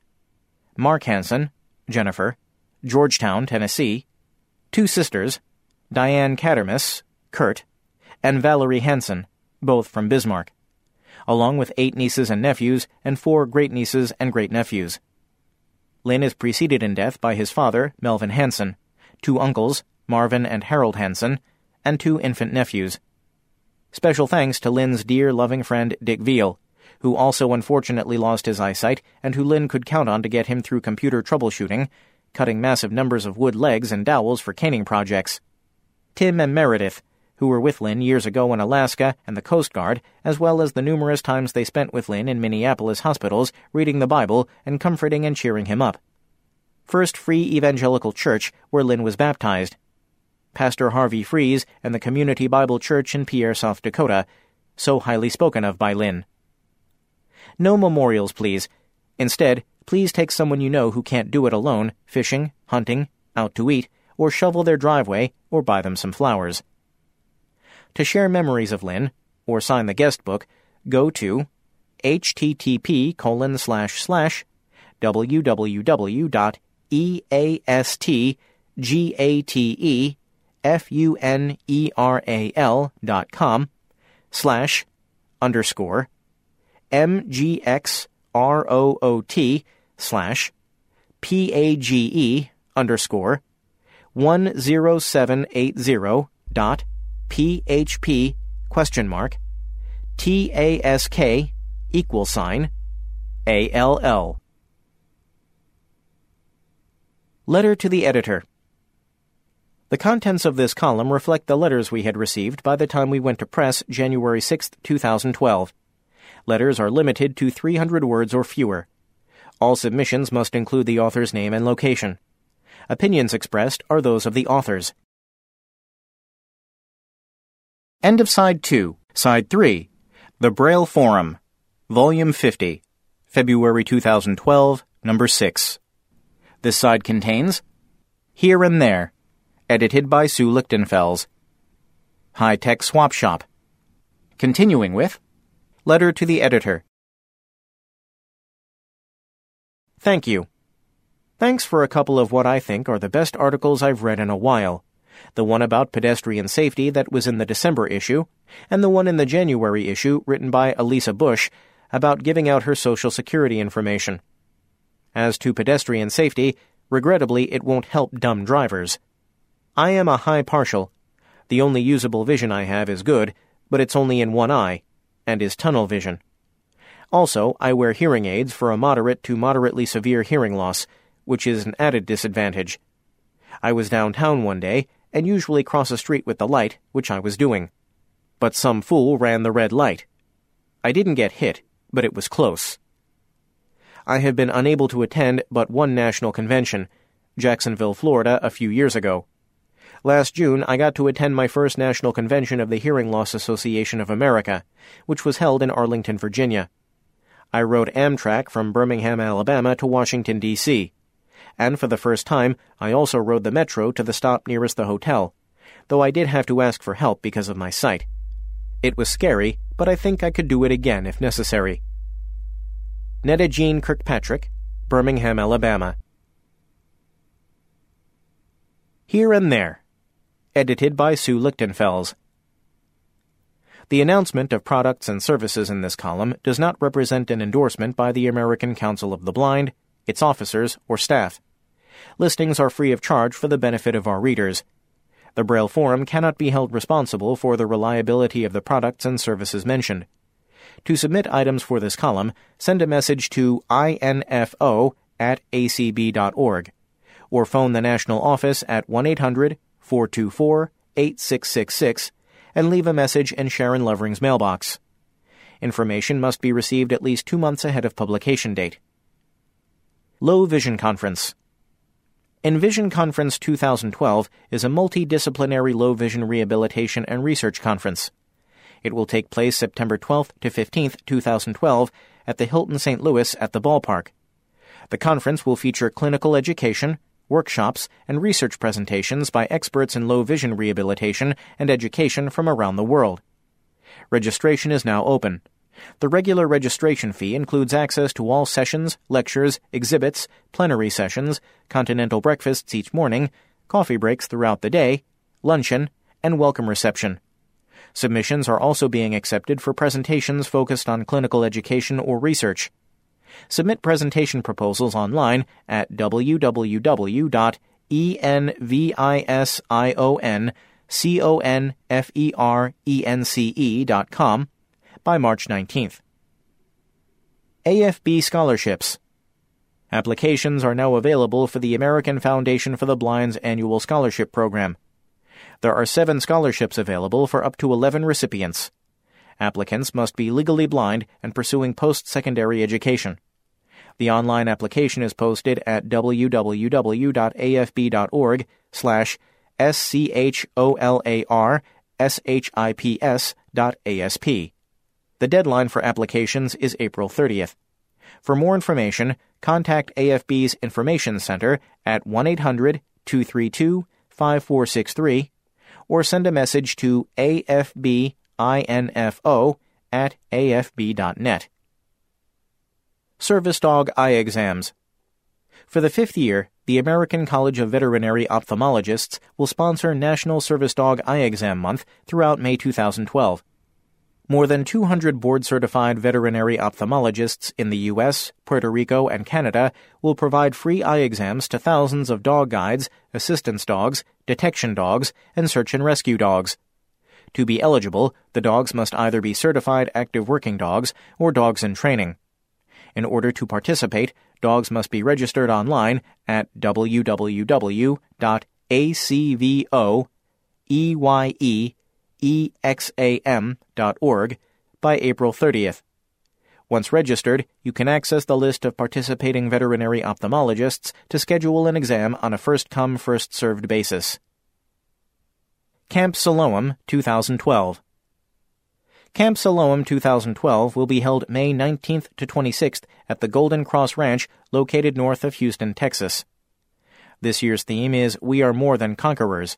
Mark Hansen, Jennifer, Georgetown, Tennessee, two sisters, Diane Cattermas, Kurt, and Valerie Hansen, both from Bismarck, along with eight nieces and nephews and four great nieces and great nephews. Lynn is preceded in death by his father, Melvin Hansen, two uncles, Marvin and Harold Hansen, and two infant nephews. Special thanks to Lynn's dear, loving friend Dick Veal, who also unfortunately lost his eyesight and who Lynn could count on to get him through computer troubleshooting, cutting massive numbers of wood legs and dowels for caning projects. Tim and Meredith, who were with Lynn years ago in Alaska and the Coast Guard, as well as the numerous times they spent with Lynn in Minneapolis hospitals reading the Bible and comforting and cheering him up. First Free Evangelical Church, where Lynn was baptized. Pastor Harvey Fries and the Community Bible Church in Pierre, South Dakota, so highly spoken of by Lynn. No memorials, please. Instead, please take someone you know who can't do it alone, fishing, hunting, out to eat, or shovel their driveway, or buy them some flowers. To share memories of Lynn, or sign the guest book, go to http colon slash slash www.eastgatefuneral dot com slash underscore MGXROOT slash PAGE underscore 10780 dot PHP question mark TASK equal sign ALL. Letter to the Editor The contents of this column reflect the letters we had received by the time we went to press January 6, 2012. Letters are limited to 300 words or fewer. All submissions must include the author's name and location. Opinions expressed are those of the authors. End of Side 2. Side 3. The Braille Forum. Volume 50. February 2012, Number 6. This side contains Here and There, edited by Sue Lichtenfels. High Tech Swap Shop. Continuing with Letter to the Editor. Thank you. Thanks for a couple of what I think are the best articles I've read in a while. The one about pedestrian safety that was in the December issue, and the one in the January issue written by Elisa Bush about giving out her Social Security information. As to pedestrian safety, regrettably, it won't help dumb drivers. I am a high partial. The only usable vision I have is good, but it's only in one eye, and is tunnel vision. Also, I wear hearing aids for a moderate to moderately severe hearing loss, which is an added disadvantage. I was downtown one day and usually cross a street with the light, which I was doing. But some fool ran the red light. I didn't get hit, but it was close. I have been unable to attend but one national convention, Jacksonville, Florida, a few years ago. Last June, I got to attend my first national convention of the Hearing Loss Association of America, which was held in Arlington, Virginia. I rode Amtrak from Birmingham, Alabama to Washington, D.C. And for the first time, I also rode the Metro to the stop nearest the hotel, though I did have to ask for help because of my sight. It was scary, but I think I could do it again if necessary. Netta Jean Kirkpatrick, Birmingham, Alabama. Here and There, edited by Sue Lichtenfels. The announcement of products and services in this column does not represent an endorsement by the American Council of the Blind, its officers, or staff. Listings are free of charge for the benefit of our readers. The Braille Forum cannot be held responsible for the reliability of the products and services mentioned. To submit items for this column, send a message to info at acb.org or phone the national office at 1 800 424 8666 and leave a message in Sharon Lovering's mailbox. Information must be received at least two months ahead of publication date. Low Vision Conference Envision Conference 2012 is a multidisciplinary low vision rehabilitation and research conference. It will take place September 12th to 15th, 2012, at the Hilton St. Louis at the ballpark. The conference will feature clinical education, workshops, and research presentations by experts in low vision rehabilitation and education from around the world. Registration is now open. The regular registration fee includes access to all sessions, lectures, exhibits, plenary sessions, continental breakfasts each morning, coffee breaks throughout the day, luncheon, and welcome reception. Submissions are also being accepted for presentations focused on clinical education or research. Submit presentation proposals online at www.envisionconference.com by March 19th. AFB Scholarships Applications are now available for the American Foundation for the Blind's annual scholarship program. There are seven scholarships available for up to 11 recipients. Applicants must be legally blind and pursuing post secondary education. The online application is posted at www.afb.org slash S-C-H-O-L-A-R-S-H-I-P-S dot A-S-P. The deadline for applications is April 30th. For more information, contact AFB's Information Center at 1-800-232-5463 or send a message to afbinfo at afb.net. Service Dog Eye Exams. For the fifth year, the American College of Veterinary Ophthalmologists will sponsor National Service Dog Eye Exam Month throughout May 2012. more than 200 board certified veterinary ophthalmologists in the U.S., Puerto Rico, and Canada will provide free eye exams to thousands of dog guides, assistance dogs, detection dogs, and search and rescue dogs. To be eligible, the dogs must either be certified active working dogs or dogs in training. In order to participate, dogs must be registered online at www.acvoeye exam.org by April 30th. Once registered, you can access the list of participating veterinary ophthalmologists to schedule an exam on a first come, first served basis. Camp Siloam 2012 Camp Siloam 2012 will be held May 19th to 26th at the Golden Cross Ranch located north of Houston, Texas. This year's theme is We Are More Than Conquerors.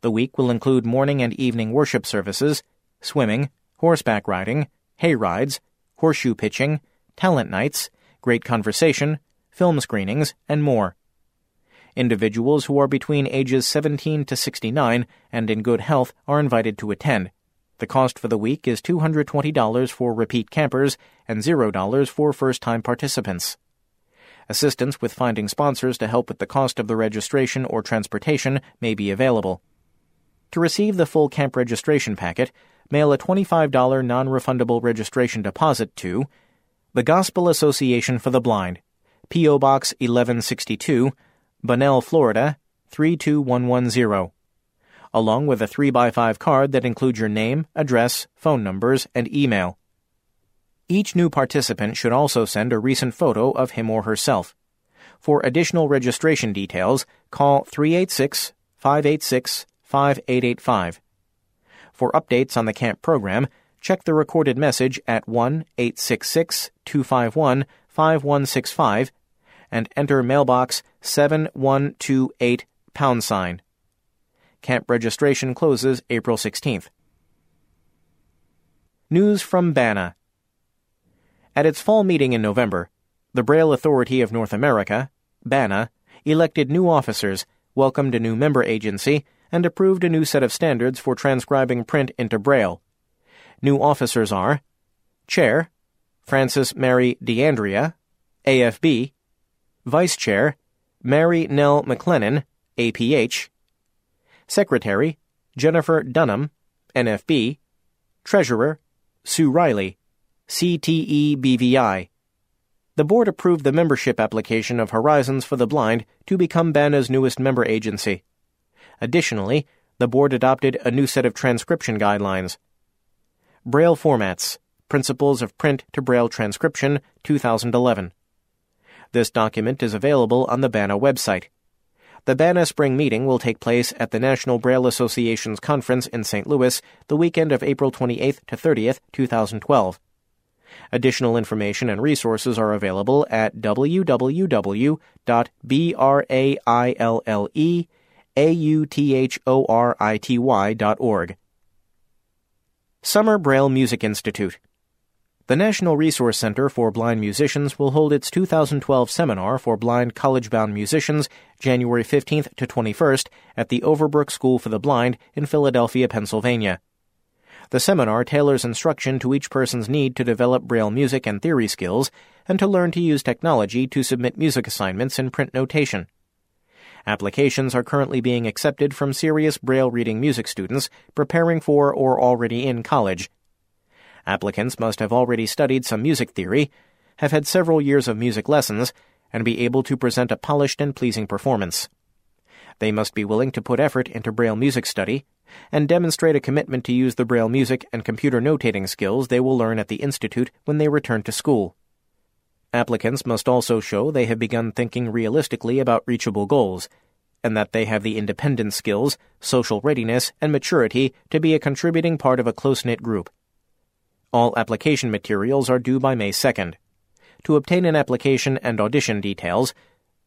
The week will include morning and evening worship services, swimming, horseback riding, hay rides, horseshoe pitching, talent nights, great conversation, film screenings, and more. Individuals who are between ages 17 to 69 and in good health are invited to attend. The cost for the week is $220 for repeat campers and $0 for first time participants. Assistance with finding sponsors to help with the cost of the registration or transportation may be available. To receive the full camp registration packet, mail a $25 non refundable registration deposit to the Gospel Association for the Blind, P.O. Box 1162, Bunnell, Florida 32110, along with a 3x5 card that includes your name, address, phone numbers, and email. Each new participant should also send a recent photo of him or herself. For additional registration details, call 386 586 5885. For updates on the camp program, check the recorded message at 1 866 251 5165 and enter mailbox 7128 pound sign. Camp registration closes April 16th. News from BANA. At its fall meeting in November, the Braille Authority of North America, BANA, elected new officers, welcomed a new member agency, and approved a new set of standards for transcribing print into Braille. New officers are Chair, Frances Mary D'Andrea, AFB, Vice Chair, Mary Nell McLennan, APH, Secretary, Jennifer Dunham, NFB, Treasurer, Sue Riley, CTEBVI. The board approved the membership application of Horizons for the Blind to become BANA's newest member agency. Additionally, the board adopted a new set of transcription guidelines. Braille Formats Principles of Print to Braille Transcription, 2011. This document is available on the BANA website. The BANA Spring Meeting will take place at the National Braille Association's conference in St. Louis the weekend of April 28th to 30th, 2012. Additional information and resources are available at www.braille a-U-T-H-O-R-I-T-Y dot. Summer Braille Music Institute. The National Resource Center for Blind Musicians will hold its 2012 seminar for blind college bound musicians January 15th to 21st at the Overbrook School for the Blind in Philadelphia, Pennsylvania. The seminar tailors instruction to each person's need to develop Braille music and theory skills and to learn to use technology to submit music assignments in print notation. Applications are currently being accepted from serious Braille reading music students preparing for or already in college. Applicants must have already studied some music theory, have had several years of music lessons, and be able to present a polished and pleasing performance. They must be willing to put effort into Braille music study and demonstrate a commitment to use the Braille music and computer notating skills they will learn at the Institute when they return to school. Applicants must also show they have begun thinking realistically about reachable goals, and that they have the independent skills, social readiness, and maturity to be a contributing part of a close knit group. All application materials are due by May 2nd. To obtain an application and audition details,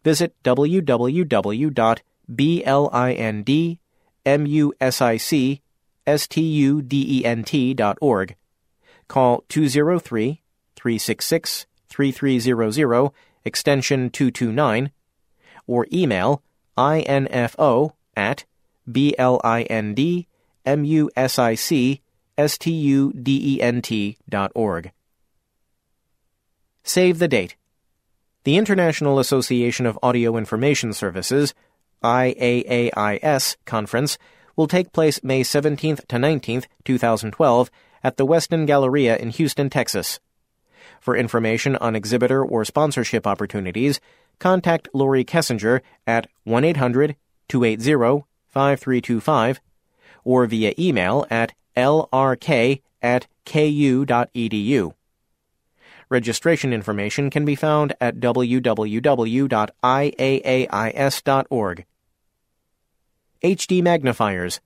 visit www.blindmusicstudent.org. Call 203 366 3300, extension 229, or email info at blindmusic student.org. Save the date. The International Association of Audio Information Services, IAAIS, conference will take place May 17th to 19th, 2012, at the Westin Galleria in Houston, Texas. For information on exhibitor or sponsorship opportunities, contact Lori Kessinger at 1 800 280 5325 or via email at lrk at ku.edu. Registration information can be found at www.iaais.org. HD magnifiers.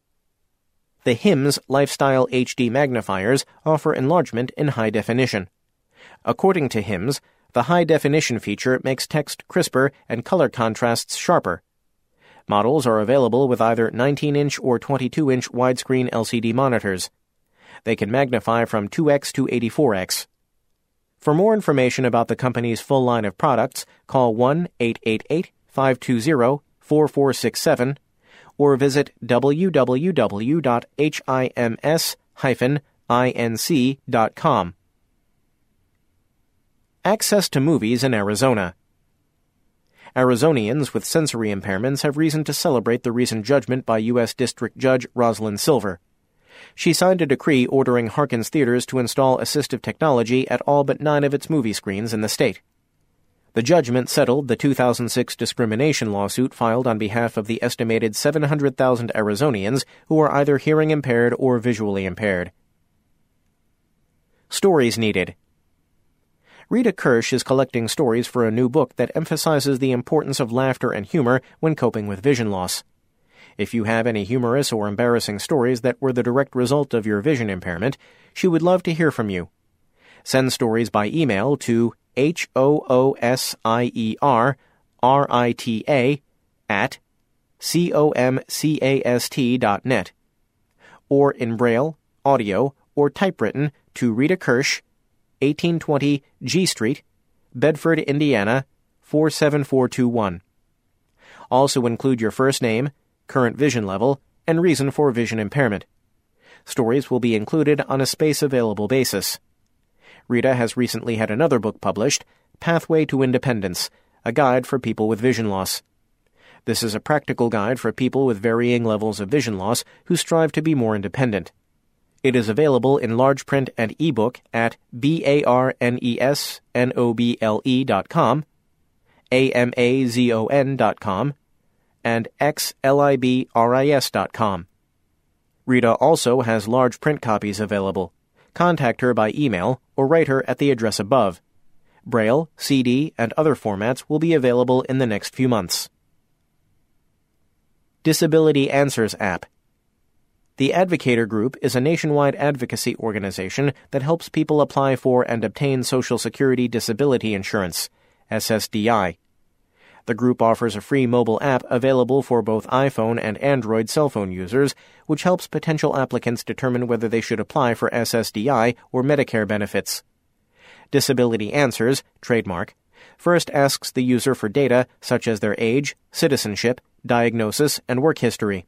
The HIMS Lifestyle HD magnifiers offer enlargement in high definition. According to HIMS, the high definition feature makes text crisper and color contrasts sharper. Models are available with either 19 inch or 22 inch widescreen LCD monitors. They can magnify from 2x to 84x. For more information about the company's full line of products, call 1 888 520 4467 or visit www.hims-inc.com. Access to movies in Arizona. Arizonians with sensory impairments have reason to celebrate the recent judgment by U.S. District Judge Roslyn Silver. She signed a decree ordering Harkins Theaters to install assistive technology at all but nine of its movie screens in the state. The judgment settled the 2006 discrimination lawsuit filed on behalf of the estimated 700,000 Arizonians who are either hearing impaired or visually impaired. Stories needed. Rita Kersh is collecting stories for a new book that emphasizes the importance of laughter and humor when coping with vision loss. If you have any humorous or embarrassing stories that were the direct result of your vision impairment, she would love to hear from you. Send stories by email to H O O S I E R R I T A at C O M C A S T dot net, or in Braille, audio, or typewritten to Rita Kersh, 1820 G Street, Bedford, Indiana 47421. Also include your first name, current vision level, and reason for vision impairment. Stories will be included on a space available basis. Rita has recently had another book published, Pathway to Independence, a guide for people with vision loss. This is a practical guide for people with varying levels of vision loss who strive to be more independent. It is available in large print and ebook at barnesnoble.com, amazon.com, and xlibris.com. Rita also has large print copies available contact her by email or write her at the address above. Braille, CD, and other formats will be available in the next few months. Disability Answers app. The Advocator Group is a nationwide advocacy organization that helps people apply for and obtain Social Security Disability Insurance, SSDI. The group offers a free mobile app available for both iPhone and Android cell phone users, which helps potential applicants determine whether they should apply for SSDI or Medicare benefits. Disability Answers, trademark, first asks the user for data such as their age, citizenship, diagnosis, and work history.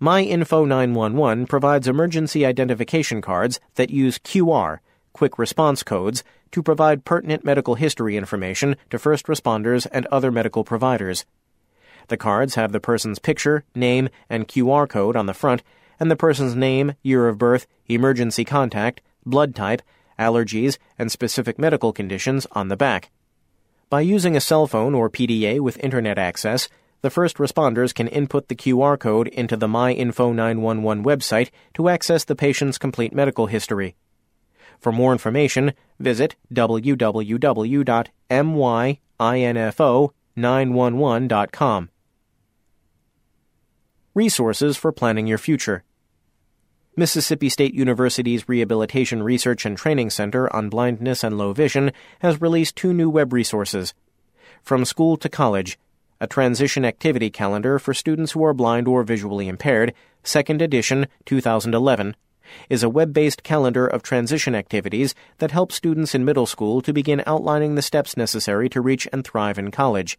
MyInfo 911 provides emergency identification cards that use QR, quick response codes, to provide pertinent medical history information to first responders and other medical providers. The cards have the person's picture, name, and QR code on the front, and the person's name, year of birth, emergency contact, blood type, allergies, and specific medical conditions on the back. By using a cell phone or PDA with internet access, the first responders can input the QR code into the MyInfo 911 website to access the patient's complete medical history. For more information, visit www.myinfo911.com. Resources for planning your future. Mississippi State University's Rehabilitation Research and Training Center on Blindness and Low Vision has released two new web resources. From School to College, a transition activity calendar for students who are blind or visually impaired, second edition, 2011, is a web based calendar of transition activities that help students in middle school to begin outlining the steps necessary to reach and thrive in college.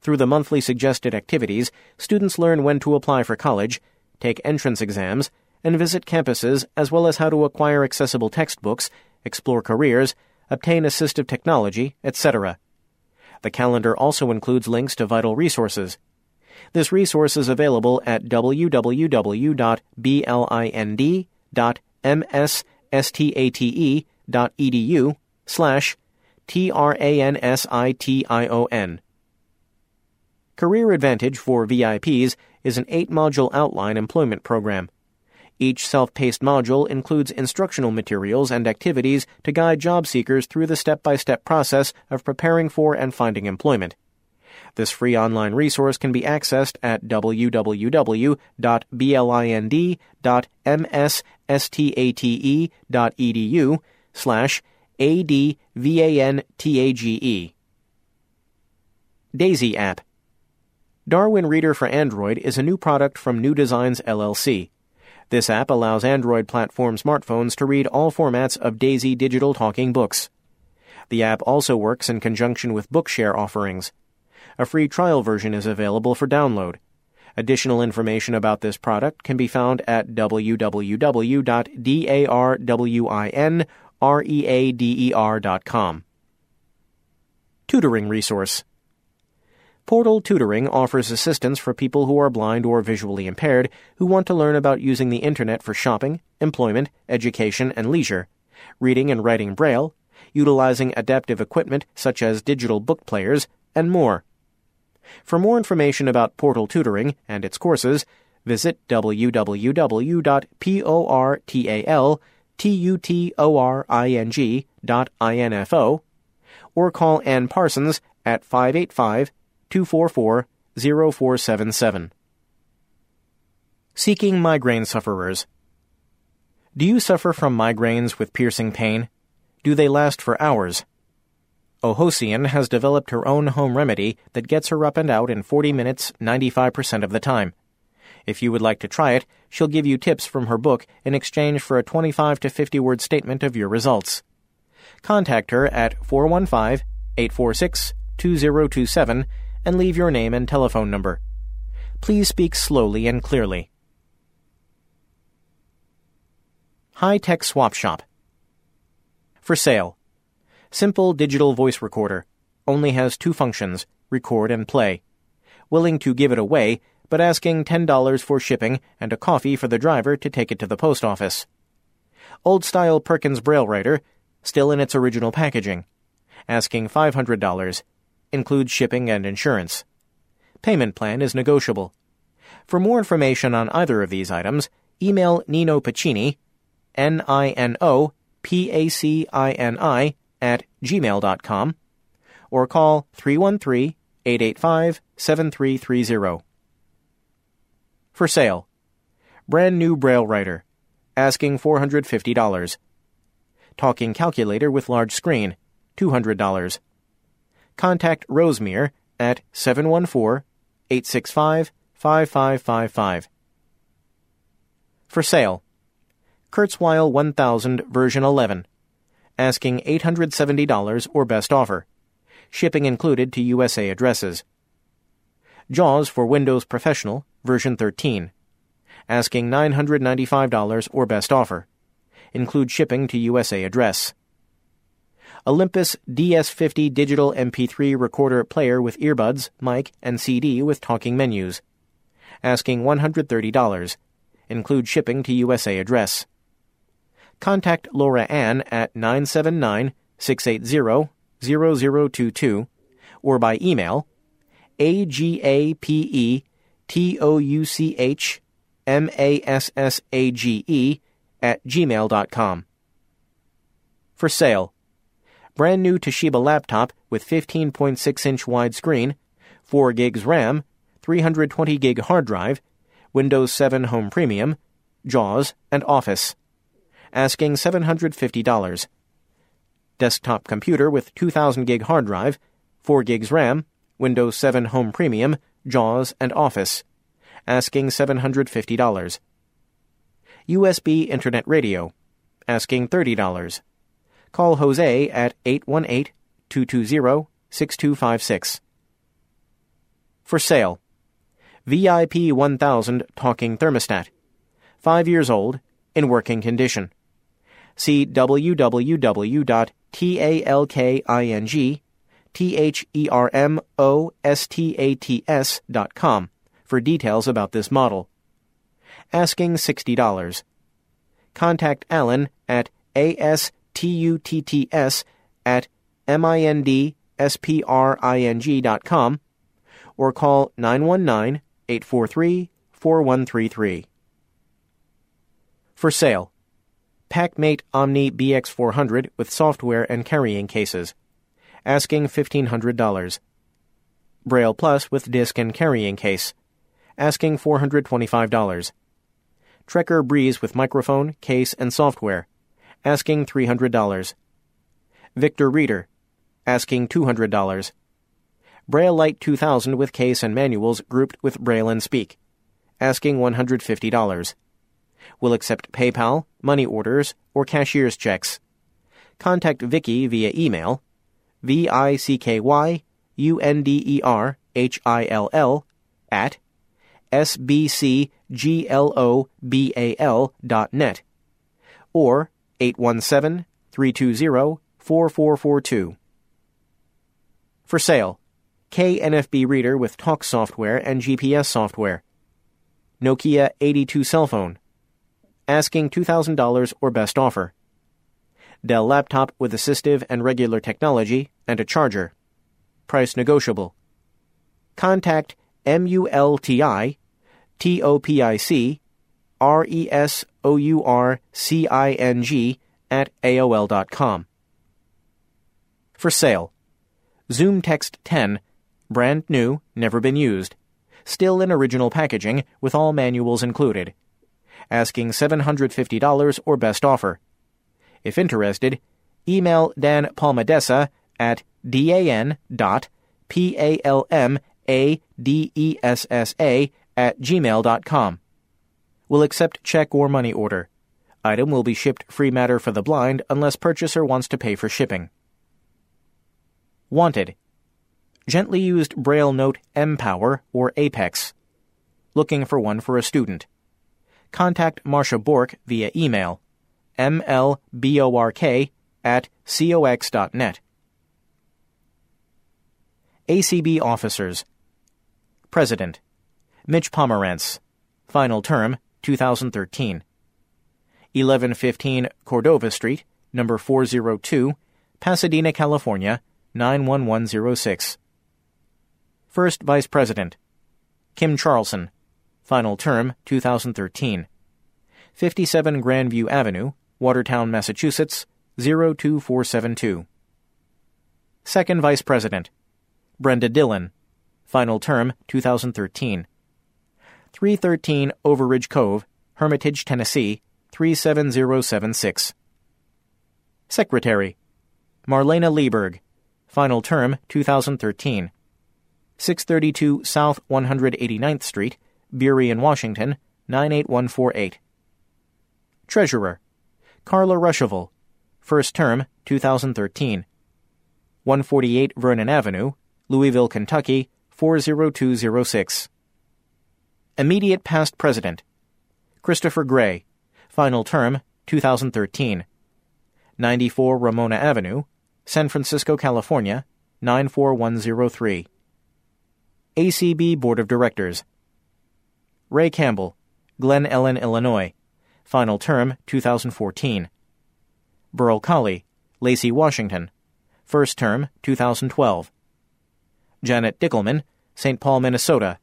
Through the monthly suggested activities, students learn when to apply for college, take entrance exams, and visit campuses as well as how to acquire accessible textbooks, explore careers, obtain assistive technology, etc. The calendar also includes links to vital resources. This resource is available at www.blind.msstate.edu slash T-R-A-N-S-I-T-I-O-N. Career Advantage for VIPs is an eight module outline employment program. Each self paced module includes instructional materials and activities to guide job seekers through the step by step process of preparing for and finding employment. This free online resource can be accessed at www.blind.msstate.edu slash advantage. Daisy app. Darwin Reader for Android is a new product from New Designs LLC. This app allows Android platform smartphones to read all formats of Daisy digital talking books. The app also works in conjunction with Bookshare offerings. A free trial version is available for download. Additional information about this product can be found at www.darwinreader.com. Tutoring resource. Portal Tutoring offers assistance for people who are blind or visually impaired who want to learn about using the internet for shopping, employment, education, and leisure, reading and writing Braille, utilizing adaptive equipment such as digital book players, and more. For more information about Portal Tutoring and its courses, visit www.portaltutoring.info or call Ann Parsons at 585 244 0477. Seeking migraine sufferers. Do you suffer from migraines with piercing pain? Do they last for hours? Ohosian has developed her own home remedy that gets her up and out in 40 minutes 95% of the time. If you would like to try it, she'll give you tips from her book in exchange for a 25 to 50 word statement of your results. Contact her at 415 846 2027 and leave your name and telephone number. Please speak slowly and clearly. High Tech Swap Shop. For sale. Simple digital voice recorder. Only has two functions record and play. Willing to give it away, but asking $10 for shipping and a coffee for the driver to take it to the post office. Old style Perkins Braille writer, still in its original packaging. Asking $500 includes shipping and insurance. Payment plan is negotiable. For more information on either of these items, email Nino Pacini, N I N O P A C I N I, at gmail.com, or call 313 885 7330. For sale. Brand new Braille writer. Asking $450. Talking calculator with large screen. $200 contact Rosemere at 714 865 5555. For sale. Kurzweil 1000 version 11. Asking $870 or best offer. Shipping included to USA addresses. JAWS for Windows Professional version 13. Asking $995 or best offer. Include shipping to USA address. Olympus DS50 digital MP3 recorder player with earbuds, mic, and CD with talking menus. Asking $130. Include shipping to USA address. Contact Laura Ann at 979 680 0022 or by email agape touch massage at gmail.com. For sale brand new Toshiba laptop with 15.6 inch widescreen, 4 gigs RAM, 320 gig hard drive, Windows 7 Home Premium, JAWS, and Office. Asking $750. Desktop computer with 2000 gig hard drive, 4 gigs RAM, Windows 7 Home Premium, JAWS, and Office. Asking $750. USB Internet Radio. Asking $30. Call Jose at 818 220 6256. For sale. VIP 1000 talking thermostat. 5 years old, in working condition. See www.talking, for details about this model. Asking $60. Contact Alan at astutts at mindspring.com or call 919 843 4133. For sale. PAC Mate Omni BX400 with software and carrying cases. Asking $1,500. Braille Plus with disc and carrying case. Asking $425. Trekker Breeze with microphone, case, and software. Asking $300. Victor Reader. Asking $200. Braille Lite 2000 with case and manuals grouped with Braille and Speak. Asking $150. Will accept PayPal, money orders, or cashier's checks. Contact Vicky via email V I C K Y U N D E R H I L L at sbcglobal.net or 817 320 4442. For sale, KNFB reader with talk software and GPS software. Nokia 82 cell phone. Asking $2,000 or best offer. Dell laptop with assistive and regular technology and a charger. Price negotiable. Contact MULTI TOPIC R-E-S-O-U-R-C-I-N-G at AOL.com. For sale. ZoomText 10, brand new, never been used. Still in original packaging, with all manuals included. Asking $750 or best offer. If interested, email Dan Palmadessa at dan dot p-a-l-m-a-d-e-s-s-a at gmail.com. Will accept check or money order. Item will be shipped free matter for the blind unless purchaser wants to pay for shipping. Wanted. Gently used Braille Note M Power or Apex. Looking for one for a student. Contact Marcia Bork via email mlbork at cox.net. ACB Officers President Mitch Pomerantz Final term 2013 1115 Cordova Street, number 402, Pasadena, California 91106. First Vice President Kim Charlson Final term 2013 57 Grandview Avenue, Watertown, Massachusetts 02472. Second Vice President Brenda Dillon Final term 2013 313 Overridge Cove, Hermitage, Tennessee 37076. Secretary Marlaina Lieberg Final term 2013 632 South 189th Street, Burien, Washington 98148. Treasurer Carla Ruschival First term 2013 148 Vernon Avenue, Louisville, Kentucky 40206. Immediate past president Christopher Gray Final term 2013 94 Ramona Avenue, San Francisco, California 94103. ACB Board of Directors Ray Campbell, Glen Ellyn, Illinois. Final term 2014. Berl Colley, Lacey, Washington. First term 2012. Janet Dickelman, St. Paul, Minnesota.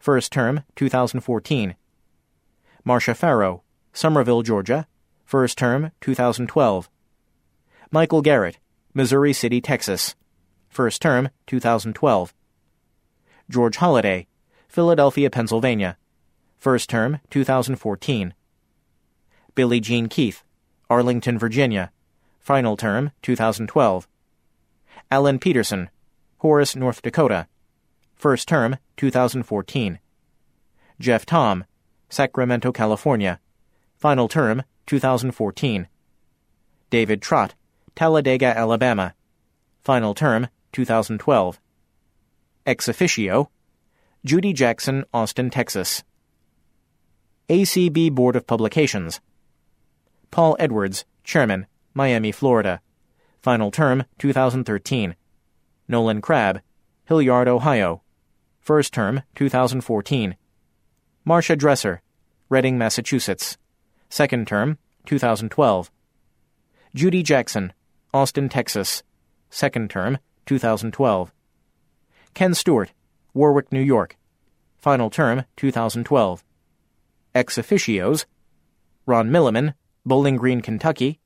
First term 2014. Marcia Farrow, Summerville, Georgia. First term 2012. Michael Garrett, Missouri City, Texas. First term 2012. George Holliday, Philadelphia, Pennsylvania. First term 2014. Billie Jean Keith, Arlington, Virginia. Final term 2012. Alan Peterson, Horace, North Dakota. First term 2014. Jeff Thom, Sacramento, California. Final term 2014. David Trott, Talladega, Alabama. Final term 2012. Ex officio, Judy Jackson, Austin, Texas. ACB Board of Publications. Paul Edwards, Chairman, Miami, Florida. Final term 2013. Nolan Crabb, Hilliard, Ohio. First term 2014. Marcia Dresser, Reading, Massachusetts. Second term 2012. Judy Jackson, Austin, Texas. Second term 2012. Ken Stewart, Warwick, New York. Final term 2012. Ex officios Ron Milliman, Bowling Green, Kentucky.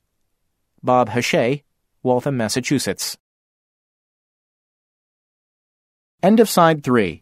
Bob Hachey, Waltham, Massachusetts. End of side 3.